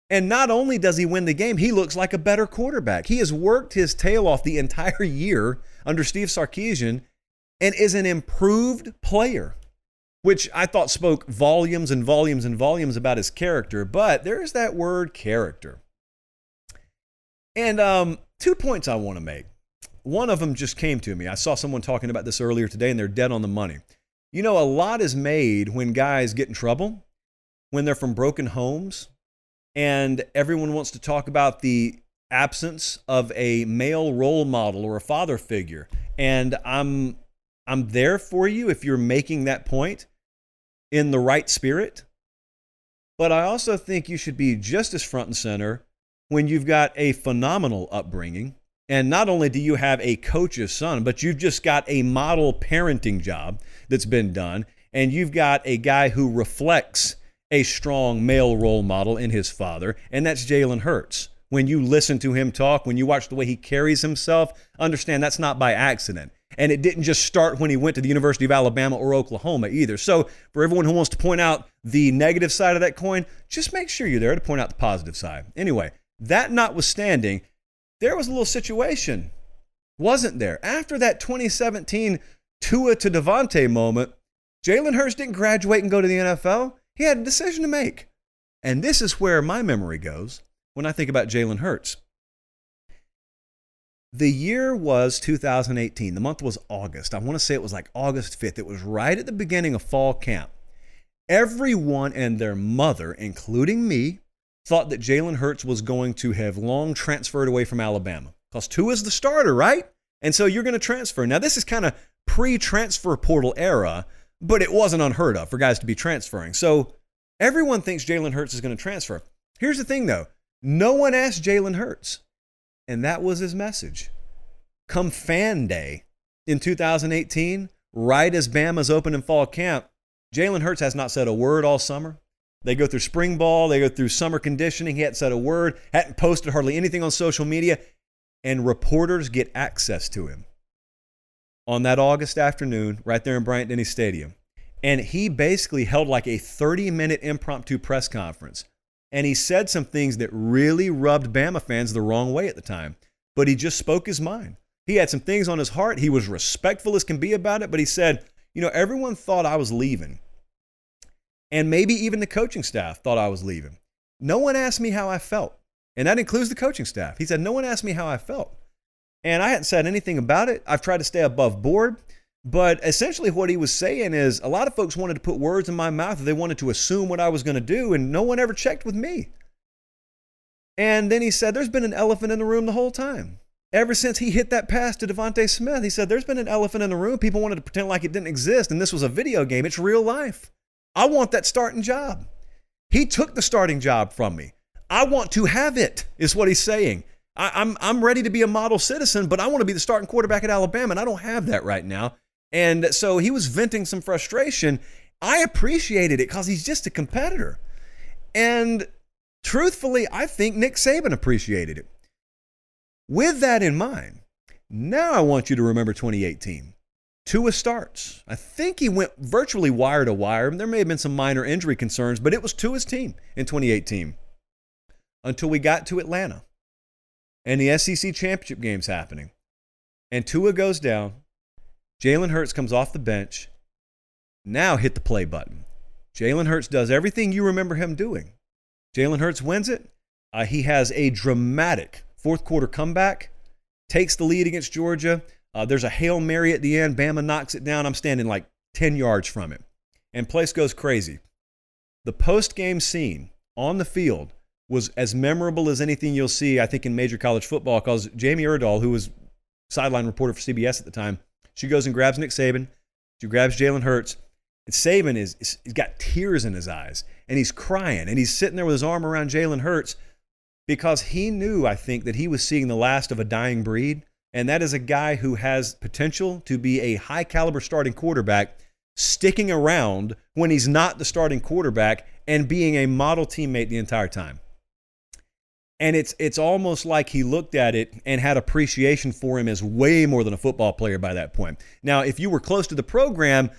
And not only does he win the game, he looks like a better quarterback. He has worked his tail off the entire year under Steve Sarkisian and is an improved player which I thought spoke volumes and volumes and volumes about his character. But there's that word character. And um, two points I want to make. One of them just came to me. I saw someone talking about this earlier today, and they're dead on the money. You know, a lot is made when guys get in trouble, when they're from broken homes, and everyone wants to talk about the absence of a male role model or a father figure. And I'm I'm there for you if you're making that point in the right spirit. But I also think you should be just as front and center when you've got a phenomenal upbringing. And not only do you have a coach's son, but you've just got a model parenting job that's been done. And you've got a guy who reflects a strong male role model in his father, and that's Jalen Hurts. When you listen to him talk, when you watch the way he carries himself, understand that's not by accident. And it didn't just start when he went to the University of Alabama or Oklahoma either. So, for everyone who wants to point out the negative side of that coin, just make sure you're there to point out the positive side. Anyway, that notwithstanding, there was a little situation, wasn't there? After that 2017 Tua to DeVonta moment, Jalen Hurts didn't graduate and go to the NFL. He had a decision to make. And this is where my memory goes when I think about Jalen Hurts. The year was 2018. The month was August. I want to say it was like August 5th. It was right at the beginning of fall camp. Everyone and their mother, including me, thought that Jalen Hurts was going to have long transferred away from Alabama because Tua is the starter, right? And so you're going to transfer. Now, this is kind of pre transfer portal era, but it wasn't unheard of for guys to be transferring. So everyone thinks Jalen Hurts is going to transfer. Here's the thing though no one asked Jalen Hurts, and that was his message. Come fan day in 2018, right as Bama's open in fall camp, Jalen Hurts has not said a word all summer. They go through spring ball, they go through summer conditioning. He hadn't said a word, hadn't posted hardly anything on social media, and reporters get access to him on that August afternoon right there in Bryant Denny Stadium. And he basically held like a 30 minute impromptu press conference. And he said some things that really rubbed Bama fans the wrong way at the time. But he just spoke his mind. He had some things on his heart. He was respectful as can be about it. But he said, you know, everyone thought I was leaving. And maybe even the coaching staff thought I was leaving. No one asked me how I felt. And that includes the coaching staff. He said, no one asked me how I felt. And I hadn't said anything about it. I've tried to stay above board. But essentially, what he was saying is a lot of folks wanted to put words in my mouth. They wanted to assume what I was going to do, and no one ever checked with me. And then he said, There's been an elephant in the room the whole time. Ever since he hit that pass to DeVonta Smith, he said, There's been an elephant in the room. People wanted to pretend like it didn't exist, and this was a video game. It's real life. I want that starting job. He took the starting job from me. I want to have it, is what he's saying. I, I'm, I'm ready to be a model citizen, but I want to be the starting quarterback at Alabama, and I don't have that right now. And so he was venting some frustration. I appreciated it because he's just a competitor. And truthfully, I think Nick Saban appreciated it. With that in mind, now I want you to remember 2018. Tua starts. I think he went virtually wire to wire. There may have been some minor injury concerns, but it was Tua's team in 2018 until we got to Atlanta and the SEC championship game's happening. And Tua goes down. Jalen Hurts comes off the bench. Now hit the play button. Jalen Hurts does everything you remember him doing. Jalen Hurts wins it. Uh, he has a dramatic fourth quarter comeback, takes the lead against Georgia. Uh, there's a Hail Mary at the end. Bama knocks it down. I'm standing like 10 yards from it. And place goes crazy. The post game scene on the field was as memorable as anything you'll see, I think, in major college football because Jamie Erdahl, who was sideline reporter for CBS at the time, she goes and grabs Nick Saban. She grabs Jalen Hurts. And Saban is, is he's got tears in his eyes and he's crying and he's sitting there with his arm around Jalen Hurts because he knew, I think, that he was seeing the last of a dying breed. And that is a guy who has potential to be a high caliber starting quarterback, sticking around when he's not the starting quarterback and being a model teammate the entire time and it's it's almost like he looked at it and had appreciation for him as way more than a football player by that point. Now, if you were close to the program,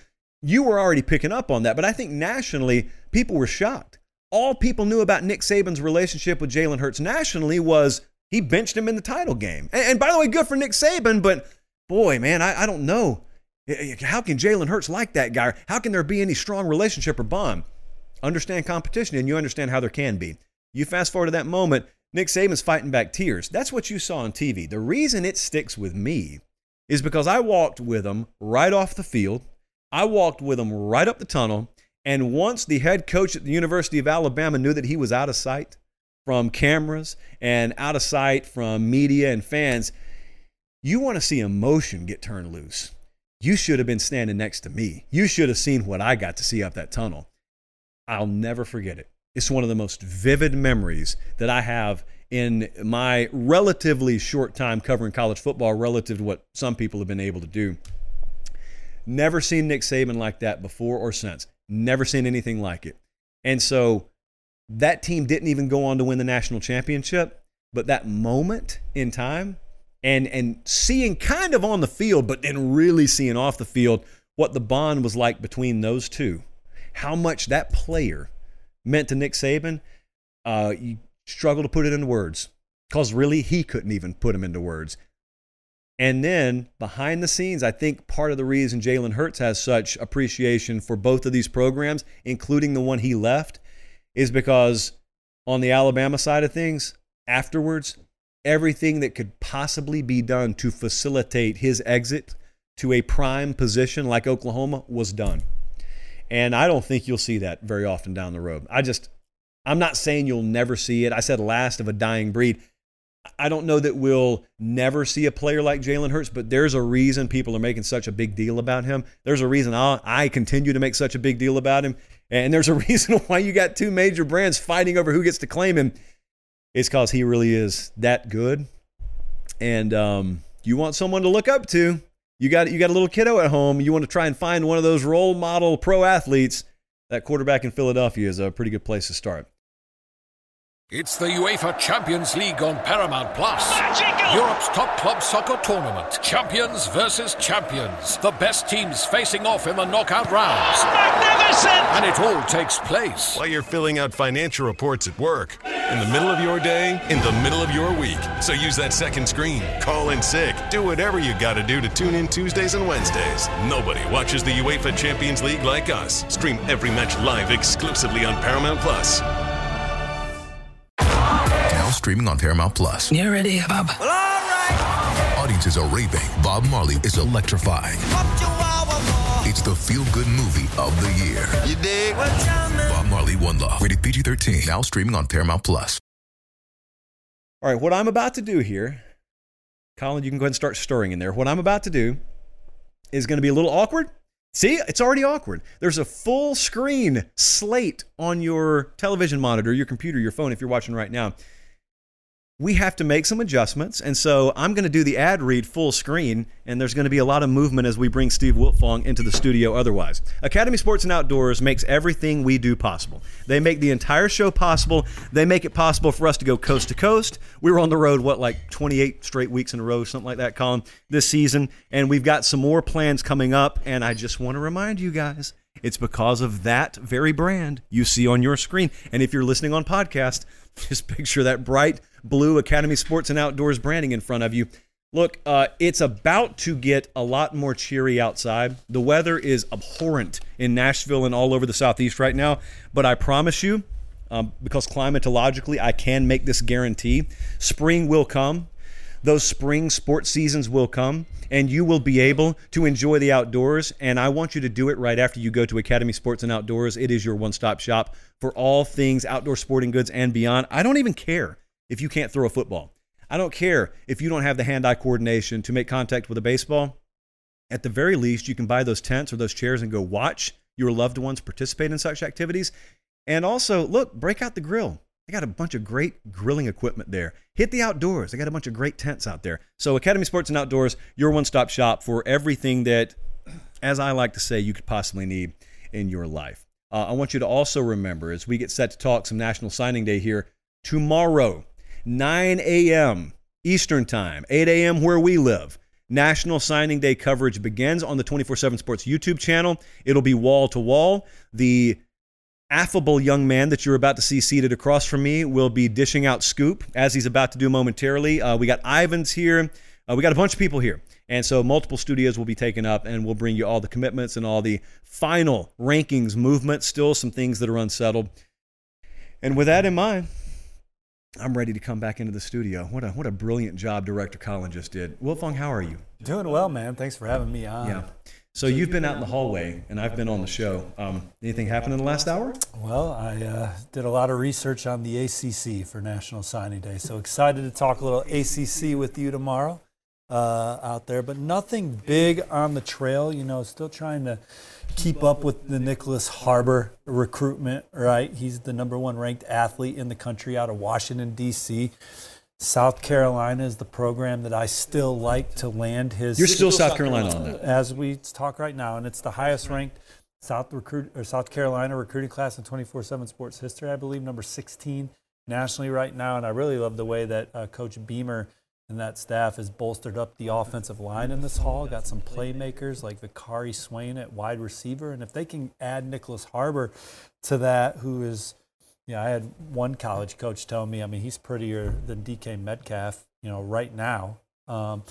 you were already picking up on that, but I think nationally people were shocked. All people knew about Nick Saban's relationship with Jalen Hurts nationally was he benched him in the title game. And, and by the way, good for Nick Saban, but boy, man, I, I don't know. How can Jalen Hurts like that guy? How can there be any strong relationship or bond? Understand competition, and you understand how there can be. You fast forward to that moment, Nick Saban's fighting back tears. That's what you saw on TV. The reason it sticks with me is because I walked with him right off the field. I walked with him right up the tunnel. And once the head coach at the University of Alabama knew that he was out of sight from cameras and out of sight from media and fans, you want to see emotion get turned loose. You should have been standing next to me. You should have seen what I got to see up that tunnel. I'll never forget it. It's one of the most vivid memories that I have in my relatively short time covering college football relative to what some people have been able to do. Never seen Nick Saban like that before or since. Never seen anything like it. And so that team didn't even go on to win the national championship, but that moment in time and and seeing kind of on the field but then really seeing off the field what the bond was like between those two. How much that player meant to Nick Saban, uh, you struggle to put it into words because really he couldn't even put them into words. And then behind the scenes, I think part of the reason Jalen Hurts has such appreciation for both of these programs, including the one he left, is because on the Alabama side of things, afterwards, everything that could possibly be done to facilitate his exit to a prime position like Oklahoma was done. And I don't think you'll see that very often down the road. I just, I'm not saying you'll never see it. I said last of a dying breed. I don't know that we'll never see a player like Jalen Hurts, but there's a reason people are making such a big deal about him. There's a reason i I continue to make such a big deal about him. And there's a reason why you got two major brands fighting over who gets to claim him. It's because he really is that good. And um, you want someone to look up to. You got you got a little kiddo at home. You want to try and find one of those role model pro athletes. That quarterback in Philadelphia is a pretty good place to start. It's the UEFA Champions League on Paramount Plus. Magical! Europe's top club soccer tournament. Champions versus champions. The best teams facing off in the knockout rounds. Magnificent! And it all takes place while you're filling out financial reports at work. In the middle of your day, in the middle of your week. So use that second screen. Call in sick. Do whatever you got to do to tune in Tuesdays and Wednesdays. Nobody watches the UEFA Champions League like us. Stream every match live exclusively on Paramount Plus Now streaming on Paramount Plus. You ready, Bob? Well, all right. Audiences are raving. Bob Marley is electrifying. It's the feel-good movie of the year. You dig? Bob Marley One Love. Rated PG-13. Now streaming on Paramount Plus. All right, what I'm about to do here, Colin, you can go ahead and start stirring in there. What I'm about to do is going to be a little awkward. See, it's already awkward. There's a full screen slate on your television monitor, your computer, your phone, if you're watching right now we have to make some adjustments. And so I'm going to do the ad read full screen, and there's going to be a lot of movement as we bring Steve Wiltfong into the studio otherwise. Academy Sports and Outdoors makes everything we do possible. They make the entire show possible. They make it possible for us to go coast to coast. We were on the road, what, like 28 straight weeks in a row, something like that, Colin, this season. And we've got some more plans coming up. And I just want to remind you guys, it's because of that very brand you see on your screen. And if you're listening on podcast, just picture that bright blue Academy Sports and Outdoors branding in front of you. Look, uh, it's about to get a lot more cheery outside. The weather is abhorrent in Nashville and all over the Southeast right now, but I promise you, um, because climatologically I can make this guarantee, spring will come. Those spring sports seasons will come, and you will be able to enjoy the outdoors. And I want you to do it right after you go to Academy Sports and Outdoors. It is your one stop shop for all things outdoor sporting goods and beyond. I don't even care if you can't throw a football. I don't care if you don't have the hand eye coordination to make contact with a baseball. At the very least, you can buy those tents or those chairs and go watch your loved ones participate in such activities. And also, look, break out the grill. They got a bunch of great grilling equipment there. Hit the outdoors. They got a bunch of great tents out there. So, Academy Sports and Outdoors, your one stop shop for everything that, as I like to say, you could possibly need in your life. Uh, I want you to also remember as we get set to talk some National Signing Day here tomorrow, 9 a.m. Eastern Time, 8 a.m. where we live. National Signing Day coverage begins on the 24 7 Sports YouTube channel. It'll be wall to wall. The affable young man that you're about to see seated across from me will be dishing out scoop as he's about to do momentarily. Uh, we got Ivans here. Uh, we got a bunch of people here. And so multiple studios will be taken up and we'll bring you all the commitments and all the final rankings movement. Still some things that are unsettled. And with that in mind, I'm ready to come back into the studio. What a what a brilliant job Director Colin just did. Wiltfong, how are you? Doing well, man. Thanks for having me on. Yeah. So you've been out in the hallway, and I've been on the show. Um, anything happened in the last hour? Well, I uh, did a lot of research on the ACC for National Signing Day. So excited to talk a little ACC with you tomorrow uh, out there, but nothing big on the trail. You know, still trying to keep up with the Nicholas Harbor recruitment, right? He's the number one ranked athlete in the country out of Washington, D.C. South Carolina is the program that I still like to land his. You're still South Carolina on that, as we talk right now, and it's the highest ranked South recruit or South Carolina recruiting class in 24/7 sports history, I believe, number 16 nationally right now. And I really love the way that uh, Coach Beamer and that staff has bolstered up the offensive line in this hall. Got some playmakers like Vicari Swain at wide receiver, and if they can add Nicholas Harbor to that, who is, yeah, I had one college coach tell me, I mean, he's prettier than DK Metcalf, you know, right now. Um,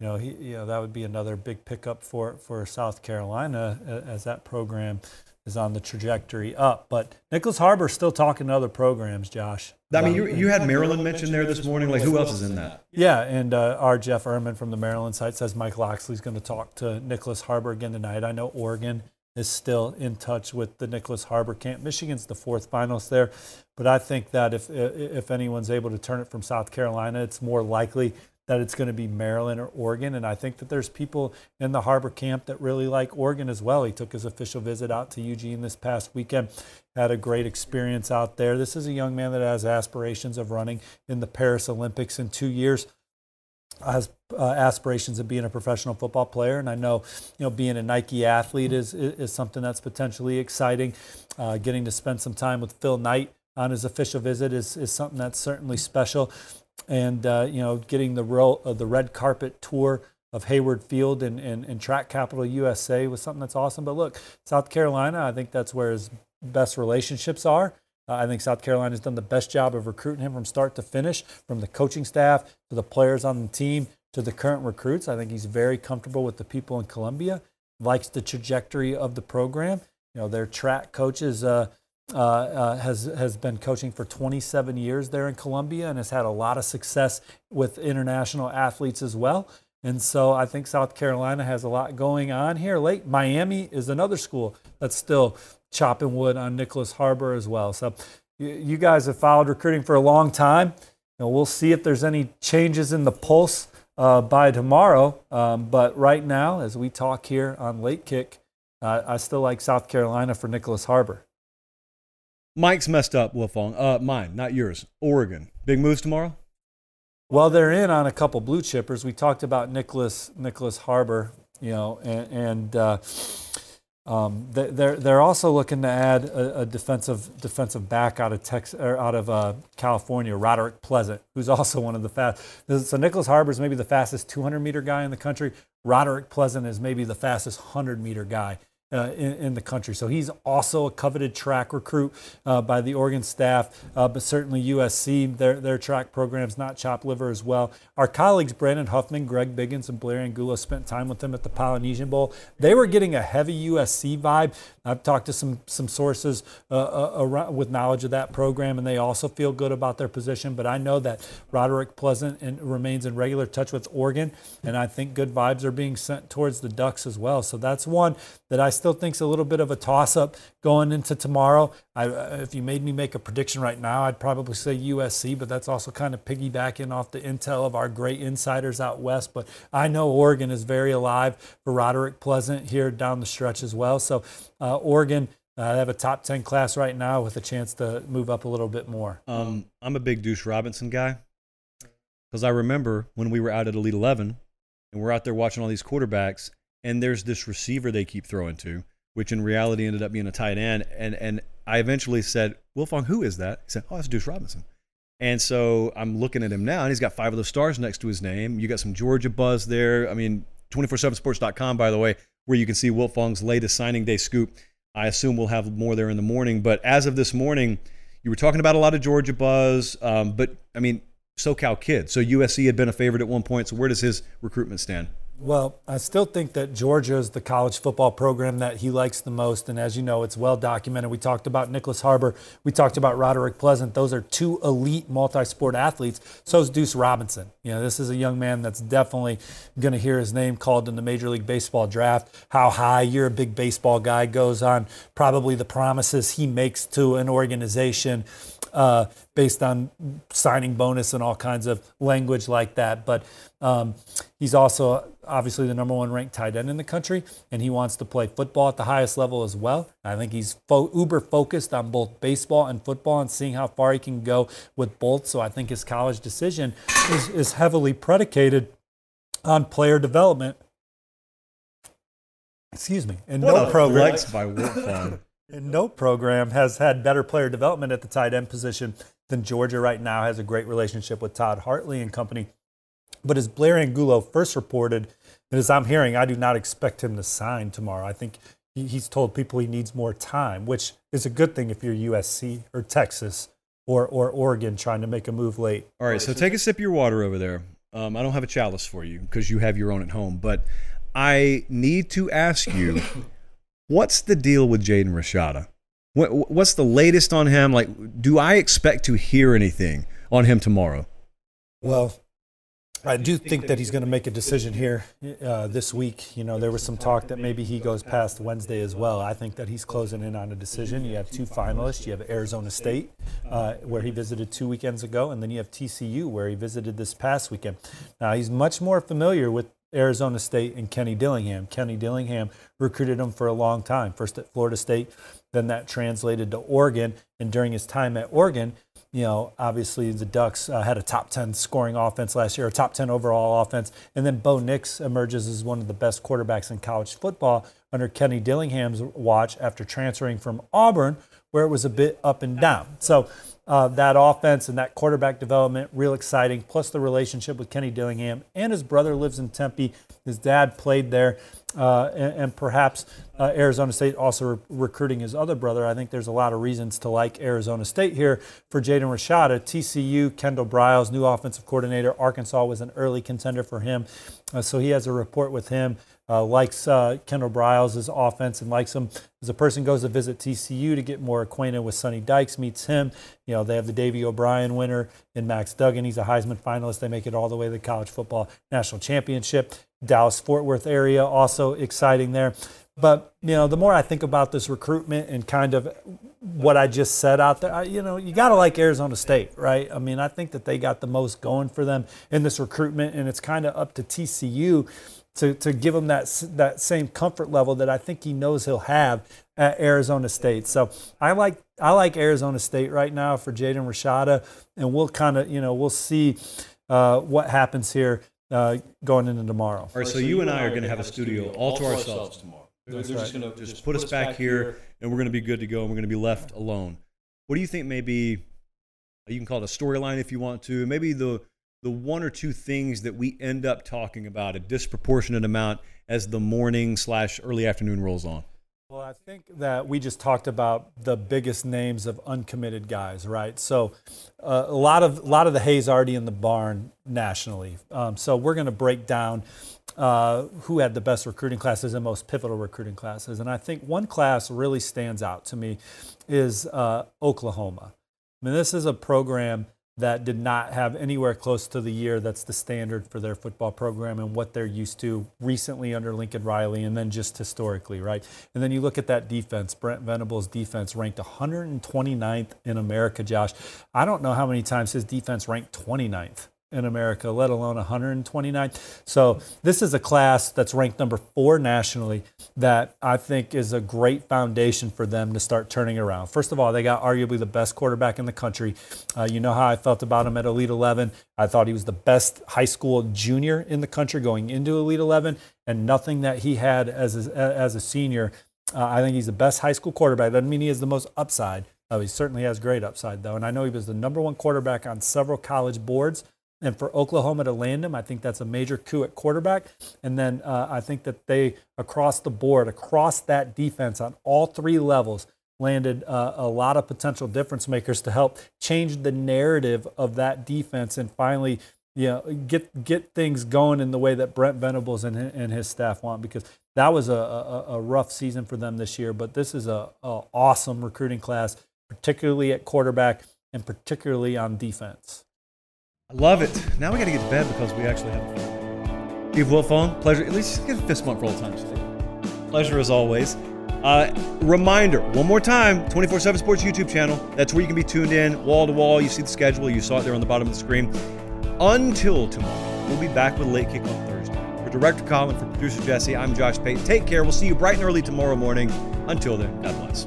you know, he, you know, that would be another big pickup for for South Carolina as that program is on the trajectory up. But Nicholas Harbor still talking to other programs, Josh. I mean, you, you had Maryland mentioned there this morning. Like, who else is in that? Yeah, and uh, our Jeff Ermann from the Maryland site says Mike Locksley's going to talk to Nicholas Harbor again tonight. I know Oregon is still in touch with the Nicholas Harbor camp. Michigan's the fourth finalist there, but I think that if if anyone's able to turn it from South Carolina, it's more likely that it's going to be Maryland or Oregon. And I think that there's people in the Harbor camp that really like Oregon as well. He took his official visit out to Eugene this past weekend, had a great experience out there. This is a young man that has aspirations of running in the Paris Olympics in two years has uh, aspirations of being a professional football player, and I know, you know, being a Nike athlete is is, something that's potentially exciting. Uh, getting to spend some time with Phil Knight on his official visit is, is something that's certainly special, and uh, you know, getting the ro- uh, the red carpet tour of Hayward Field and, and, and track capital USA was something that's awesome. But look, South Carolina, I think that's where his best relationships are. Uh, I think South Carolina has done the best job of recruiting him from start to finish, from the coaching staff to the players on the team to the current recruits. I think he's very comfortable with the people in Columbia, likes the trajectory of the program. You know, their track coaches uh, uh, uh, has has been coaching for 27 years there in Columbia and has had a lot of success with international athletes as well. And so I think South Carolina has a lot going on here. Late Miami is another school that's still chopping wood on Nicholas Harbor as well. So you guys have followed recruiting for a long time. You know, we'll see if there's any changes in the pulse uh, by tomorrow. Um, but right now, as we talk here on Late Kick, I still like South Carolina for Nicholas Harbor. Mike's messed up, Wiltfong. Uh, mine, not yours. Oregon. Big moves tomorrow? Well, they're in on a couple blue chippers. We talked about Nicholas Nicholas Harbor, you know, and, and uh, um, they're they're also looking to add a, a, defensive defensive back out of Texas or out of uh, California, Roderick Pleasant, who's also one of the fast. So Nicholas Harbor is maybe the fastest 200 meter guy in the country. Roderick Pleasant is maybe the fastest 100 meter guy uh, in, in, the country. So he's also a coveted track recruit uh, by the Oregon staff, uh, but certainly USC, their, their track program's not chop liver as well. Our colleagues Brandon Huffman, Greg Biggins, and Blair Angulo spent time with them at the Polynesian Bowl. They were getting a heavy USC vibe. I've talked to some some sources uh, uh, around, with knowledge of that program, and they also feel good about their position. But I know that Roderick Pleasant and remains in regular touch with Oregon, and I think good vibes are being sent towards the Ducks as well. So that's one that I still think is a little bit of a toss up going into tomorrow. I, uh, if you made me make a prediction right now, I'd probably say USC, but that's also kind of piggybacking off the intel of our great insiders out west. But I know Oregon is very alive for Roderick Pleasant here down the stretch as well. So uh, Oregon. Uh, they have a top 10 class right now with a chance to move up a little bit more. Um, I'm a big Deuce Robinson guy because I remember when we were out at Elite 11 and we're out there watching all these quarterbacks, and there's this receiver they keep throwing to, which in reality ended up being a tight end. And and I eventually said, Wiltfong, who is that? He said, Oh, that's Deuce Robinson. And so I'm looking at him now, and he's got five of those stars next to his name. You got some Georgia buzz there. I mean, 247sports.com, by the way, where you can see Wiltfong's latest signing day scoop. I assume we'll have more there in the morning. But as of this morning, you were talking about a lot of Georgia buzz. Um, but I mean, SoCal kid. So USC had been a favorite at one point. So where does his recruitment stand? Well, I still think that Georgia is the college football program that he likes the most. And as you know, it's well documented. We talked about Nicholas Harbor. We talked about Roderick Pleasant. Those are two elite multi sport athletes. So is Deuce Robinson. You know, this is a young man that's definitely going to hear his name called in the Major League Baseball draft. How high, you're a big baseball guy, goes on probably the promises he makes to an organization uh, based on signing bonus and all kinds of language like that. But um, he's also obviously the number one ranked tight end in the country, and he wants to play football at the highest level as well. I think he's fo- uber focused on both baseball and football and seeing how far he can go with both. So I think his college decision is, is heavily predicated on player development. Excuse me. And no program. by And no program has had better player development at the tight end position than Georgia right now has a great relationship with Todd Hartley and company. But as Blair Angulo first reported, and as I'm hearing, I do not expect him to sign tomorrow. I think he's told people he needs more time, which is a good thing if you're USC or Texas or, or Oregon trying to make a move late. All right, so take a sip of your water over there. Um, I don't have a chalice for you because you have your own at home, but I need to ask you what's the deal with Jaden Rashada? What, what's the latest on him? Like, do I expect to hear anything on him tomorrow? Well, I do think that he's going to make a decision here uh, this week. You know, there was some talk that maybe he goes past Wednesday as well. I think that he's closing in on a decision. You have two finalists. You have Arizona State, uh, where he visited two weekends ago, and then you have TCU, where he visited this past weekend. Now, he's much more familiar with Arizona State and Kenny Dillingham. Kenny Dillingham recruited him for a long time, first at Florida State, then that translated to Oregon. And during his time at Oregon, you know, obviously the Ducks uh, had a top 10 scoring offense last year, a top 10 overall offense. And then Bo Nix emerges as one of the best quarterbacks in college football under Kenny Dillingham's watch after transferring from Auburn, where it was a bit up and down. So uh, that offense and that quarterback development, real exciting. Plus the relationship with Kenny Dillingham and his brother lives in Tempe. His dad played there uh, and, and, perhaps uh, Arizona State also re- recruiting his other brother. I think there's a lot of reasons to like Arizona State here for Jaden Rashada. TCU, Kendall Briles, new offensive coordinator. Arkansas was an early contender for him, uh, so he has a report with him. Uh, likes uh, Kendall Briles' offense and likes him as a person goes to visit TCU to get more acquainted with Sonny Dykes, meets him. You know, they have the Davy O'Brien winner in Max Duggan. He's a Heisman finalist. They make it all the way to the college football national championship. Dallas Fort Worth area also exciting there. But you know, the more I think about this recruitment and kind of what I just said out there, I, you know, you got to like Arizona State, right? I mean, I think that they got the most going for them in this recruitment, and it's kind of up to TCU to, to give him that that same comfort level that I think he knows he'll have at Arizona State. So I like I like Arizona State right now for Jaden Rashada, and we'll kind of you know we'll see uh, what happens here uh, going into tomorrow. All right, so, so you and I are going to have a studio all to ourselves tomorrow. They're, they're just going to just put us back here, and we're going to be good to go, and we're going to be left alone. What do you think? Maybe you can call it a storyline if you want to. Maybe the the one or two things that we end up talking about a disproportionate amount as the morning slash early afternoon rolls on. Well, I think that we just talked about the biggest names of uncommitted guys, right? So, uh, a lot of a lot of the hay's already in the barn nationally. Um, so we're going to break down uh, who had the best recruiting classes and most pivotal recruiting classes. And I think one class really stands out to me is uh, Oklahoma. I mean, this is a program that did not have anywhere close to the year that's the standard for their football program and what they're used to recently under Lincoln Riley and then just historically, right? And then you look at that defense, Brent Venables' defense ranked 129th in America, Josh. I don't know how many times his defense ranked 29th in America, let alone 129. So this is a class that's ranked number four nationally that I think is a great foundation for them to start turning around. First of all, they got arguably the best quarterback in the country. Uh, you know how I felt about him at Elite 11. I thought he was the best high school junior in the country going into Elite 11, and nothing that he had as a, as a senior. Uh, I think he's the best high school quarterback. Doesn't mean he has the most upside. Uh, he certainly has great upside, though. And I know he was the number one quarterback on several college boards. And for Oklahoma to land him, I think that's a major coup at quarterback. And then uh, I think that they, across the board, across that defense on all three levels, landed uh, a lot of potential difference makers to help change the narrative of that defense and finally you know, get get things going in the way that Brent Venables and, and his staff want because that was a, a, a rough season for them this year. But this is a, a awesome recruiting class, particularly at quarterback and particularly on defense. I love it. Now we got to get to bed because we actually have a fun. Steve Wiltfong, pleasure. At least get a fist bump for old times. Pleasure as always. Uh, reminder, one more time 24 7 Sports YouTube channel. That's where you can be tuned in wall to wall. You see the schedule, you saw it there on the bottom of the screen. Until tomorrow, we'll be back with Late Kick on Thursday. For Director Colin, for producer Jesse, I'm Josh Pate. Take care. We'll see you bright and early tomorrow morning. Until then, God bless.